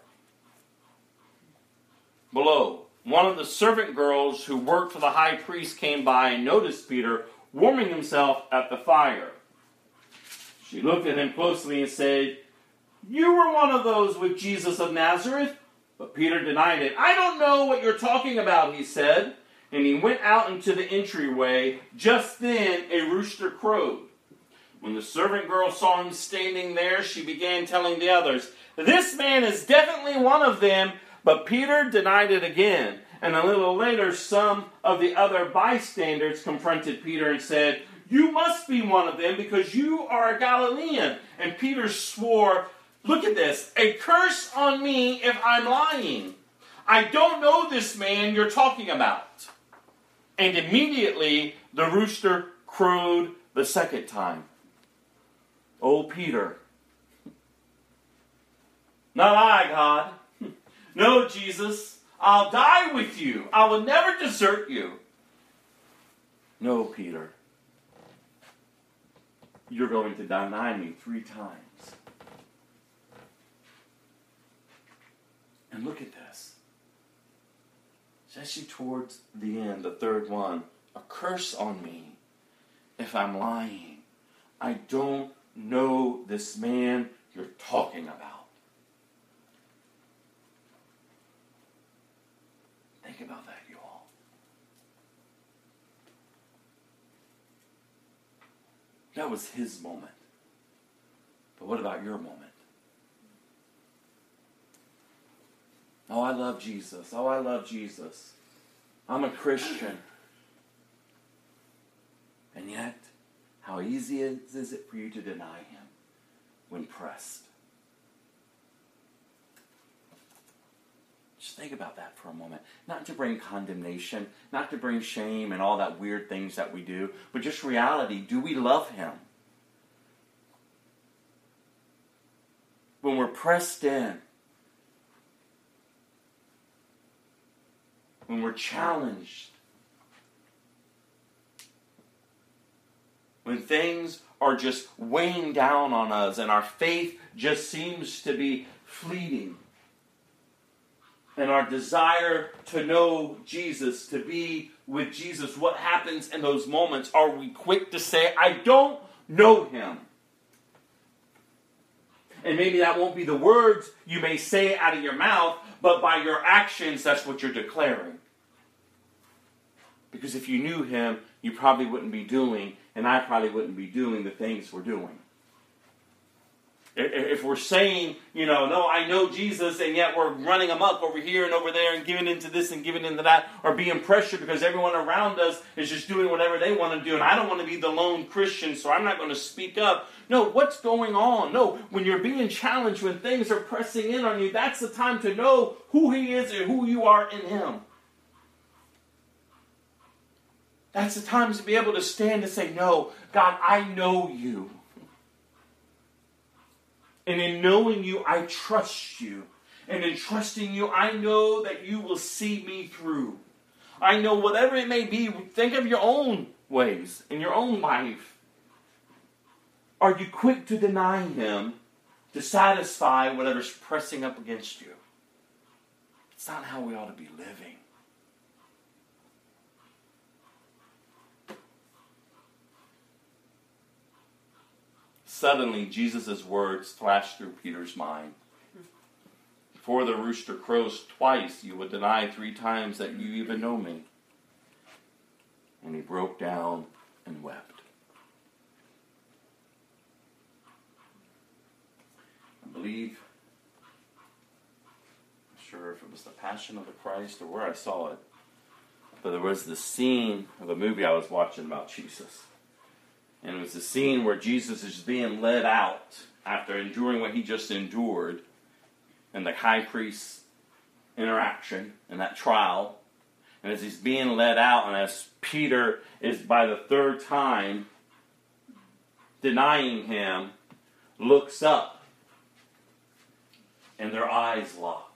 below. One of the servant girls who worked for the high priest came by and noticed Peter warming himself at the fire. She looked at him closely and said, you were one of those with Jesus of Nazareth. But Peter denied it. I don't know what you're talking about, he said. And he went out into the entryway. Just then, a rooster crowed. When the servant girl saw him standing there, she began telling the others, This man is definitely one of them. But Peter denied it again. And a little later, some of the other bystanders confronted Peter and said, You must be one of them because you are a Galilean. And Peter swore Look at this. A curse on me if I'm lying. I don't know this man you're talking about. And immediately the rooster crowed the second time. Oh, Peter. Not I, God. *laughs* No, Jesus. I'll die with you. I will never desert you. No, Peter. You're going to deny me three times. And look at this. Especially towards the end, the third one. A curse on me if I'm lying. I don't know this man you're talking about. Think about that, you all. That was his moment. But what about your moment? Oh, I love Jesus. Oh, I love Jesus. I'm a Christian. And yet, how easy is, it for you to deny him when pressed? Just think about that for a moment. Not to bring condemnation, not to bring shame and all that weird things that we do, but just reality. Do we love him? When we're pressed in, when we're challenged, when things are just weighing down on us and our faith just seems to be fleeting, and our desire to know Jesus, to be with Jesus, what happens in those moments? Are we quick to say, I don't know him? And maybe that won't be the words you may say out of your mouth, but by your actions, that's what you're declaring. Because if you knew him, you probably wouldn't be doing, and I probably wouldn't be doing the things we're doing. If we're saying, you know, no, I know Jesus, and yet we're running amok over here and over there and giving into this and giving into that, or being pressured because everyone around us is just doing whatever they want to do, and I don't want to be the lone Christian, so I'm not going to speak up. No, what's going on? No, when you're being challenged, when things are pressing in on you, that's the time to know who He is and who you are in Him. That's the time to be able to stand and say, No, God, I know you. And in knowing you, I trust you. And in trusting you, I know that you will see me through. I know whatever it may be, think of your own ways in your own life. Are you quick to deny him to satisfy whatever's pressing up against you? It's not how we ought to be living. Suddenly, Jesus' words flashed through Peter's mind. Before the rooster crows twice, you would deny three times that you even know me. And he broke down and wept. I believe, I'm sure if it was the Passion of the Christ or where I saw it, but there was this scene of a movie I was watching about Jesus. And it was the scene where Jesus is being led out after enduring what he just endured and the high priest's interaction and that trial. And as he's being led out, and as Peter is by the third time denying him, looks up and their eyes lock.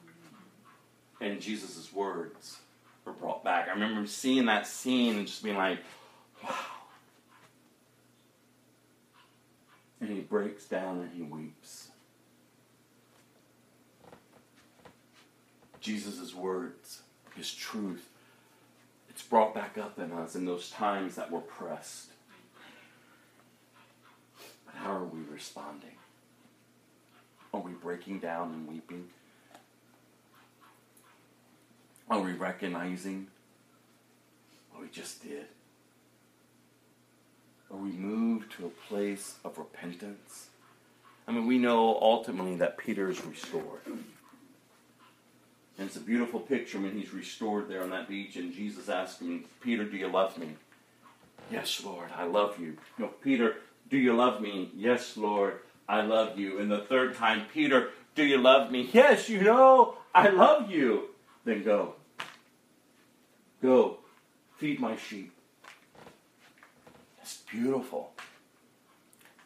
And Jesus' words were brought back. I remember seeing that scene and just being like, wow. And he breaks down and he weeps. Jesus' words, his truth, it's brought back up in us in those times that we're pressed. But how are we responding? Are we breaking down and weeping? Are we recognizing what we just did? Are we moved to a place of repentance? I mean, we know ultimately that Peter is restored. And it's a beautiful picture when he's restored there on that beach, and Jesus asks him, Peter, do you love me? Yes, Lord, I love you. No, Peter, do you love me? Yes, Lord, I love you. And the third time, Peter, do you love me? Yes, you know, I love you. then go. Go, feed my sheep. Beautiful.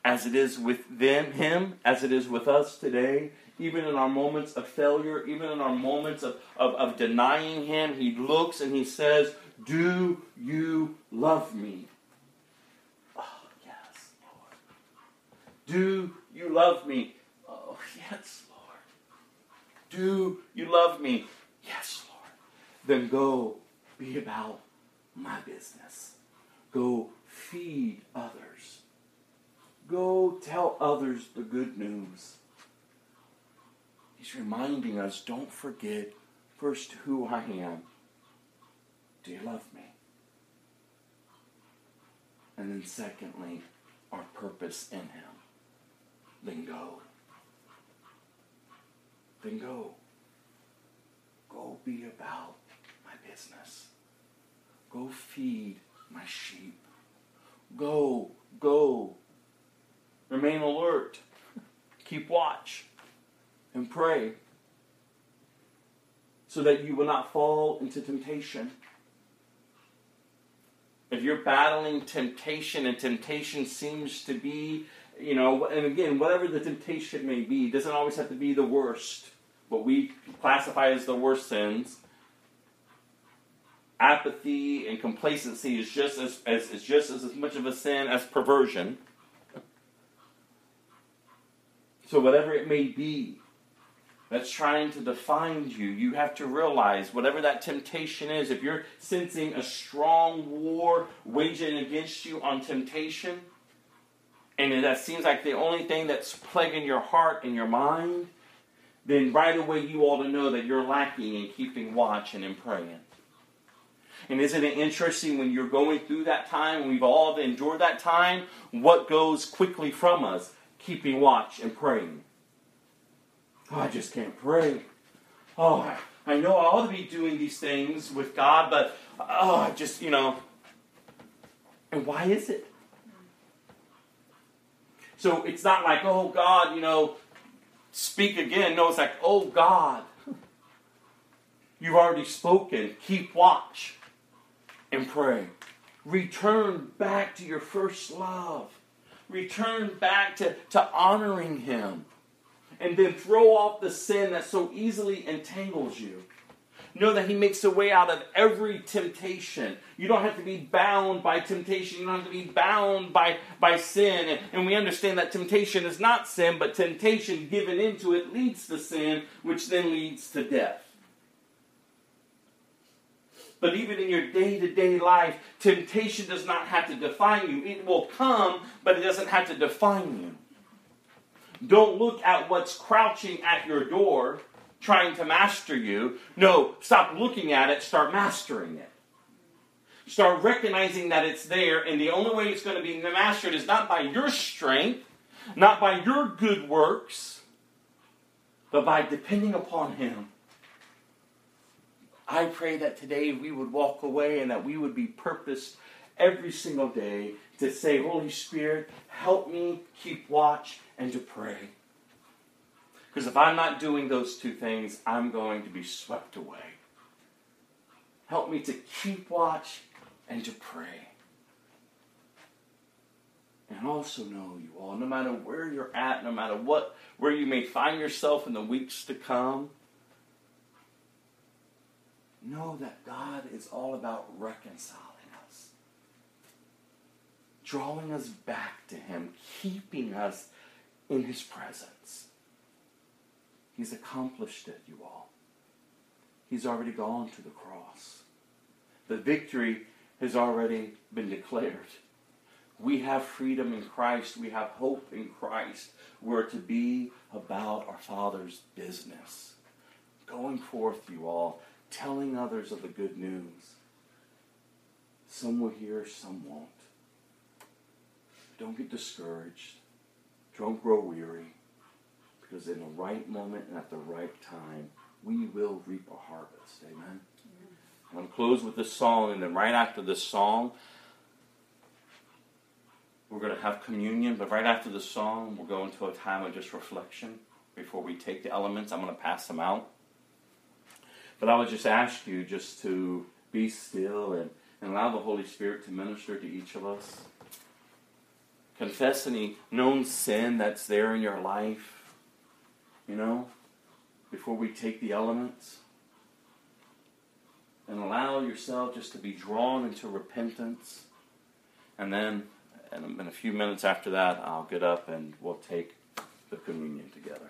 As it is with them, him, as it is with us today, even in our moments of failure, even in our moments of, of, of denying him, he looks and he says, Do you love me? Oh, yes, Lord. Do you love me? Oh, yes, Lord. Do you love me? Yes, Lord. Then go be about my business. Go feed others. Go tell others the good news. He's reminding us don't forget first who I am. Do you love me? And then, secondly, our purpose in Him. Then go. Then go. Go be about my business. Go feed my sheep. Go, go. Remain alert. Keep watch. And pray so that you will not fall into temptation. If you're battling temptation and temptation seems to be, you know, and again, whatever the temptation may be, doesn't always have to be the worst, what we classify as the worst sins. Apathy and complacency is just as, as, is just as, much of a sin as perversion. So, whatever it may be that's trying to define you, you have to realize whatever that temptation is, if you're sensing a strong war waging against you on temptation, and that seems like the only thing that's plaguing your heart and your mind, then right away you ought to know that you're lacking in keeping watch and in praying. And isn't it interesting when you're going through that time, we've all endured that time, what goes quickly from us? Keeping watch and praying. Oh, I just can't pray. Oh, I know I ought to be doing these things with God, but oh, I just, you know. And why is it? So it's not like, oh, God, you know, speak again. No, it's like, oh, God, you've already spoken. Keep watch and pray. Return back to your first love. Return back to, to honoring Him. And then throw off the sin that so easily entangles you. Know that He makes a way out of every temptation. You don't have to be bound by temptation. You don't have to be bound by, by sin. And, and we understand that temptation is not sin, but temptation given into it leads to sin, which then leads to death. But even in your day to day life, temptation does not have to define you. It will come, but it doesn't have to define you. Don't look at what's crouching at your door trying to master you. No, stop looking at it, start mastering it. Start recognizing that it's there, and the only way it's going to be mastered is not by your strength, not by your good works, but by depending upon Him. I pray that today we would walk away and that we would be purposed every single day to say, Holy Spirit, help me keep watch and to pray. Because if I'm not doing those two things, I'm going to be swept away. Help me to keep watch and to pray. And also know you all, no matter where you're at, no matter what, where you may find yourself in the weeks to come, know that God is all about reconciling us, drawing us back to Him, keeping us in His presence. He's accomplished it, you all. He's already gone to the cross. The victory has already been declared. We have freedom in Christ. We have hope in Christ. We're to be about our Father's business. Going forth, you all, telling others of the good news. Some will hear, some won't. Don't get discouraged. Don't grow weary. Because in the right moment and at the right time, we will reap a harvest. Amen. I'm going to close with this song, and then right after this song, we're going to have communion. But right after the song, we'll go into a time of just reflection before we take the elements. I'm going to pass them out. But I would just ask you just to be still and, and allow the Holy Spirit to minister to each of us. Confess any known sin that's there in your life, you know, before we take the elements. And allow yourself just to be drawn into repentance. And then, in a few minutes after that, I'll get up and we'll take the communion together.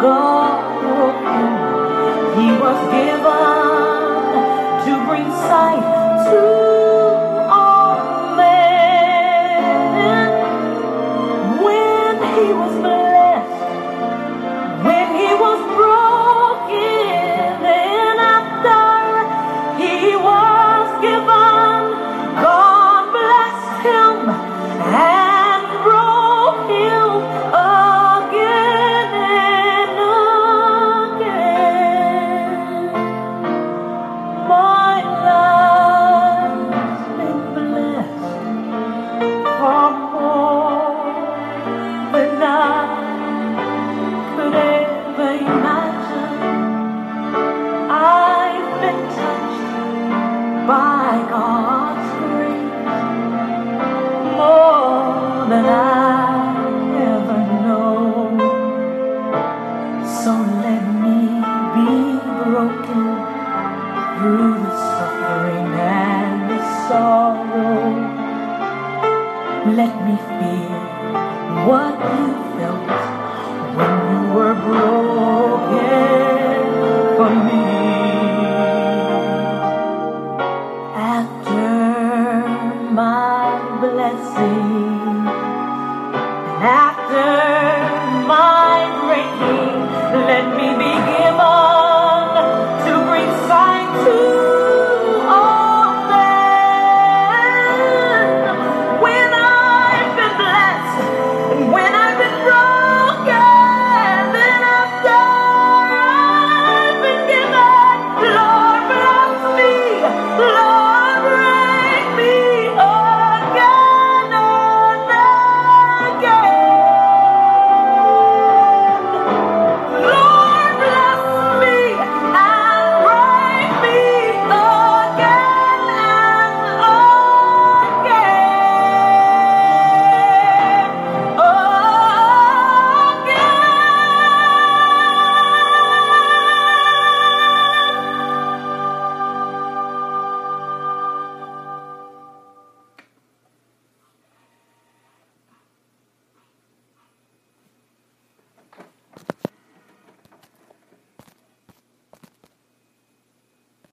go.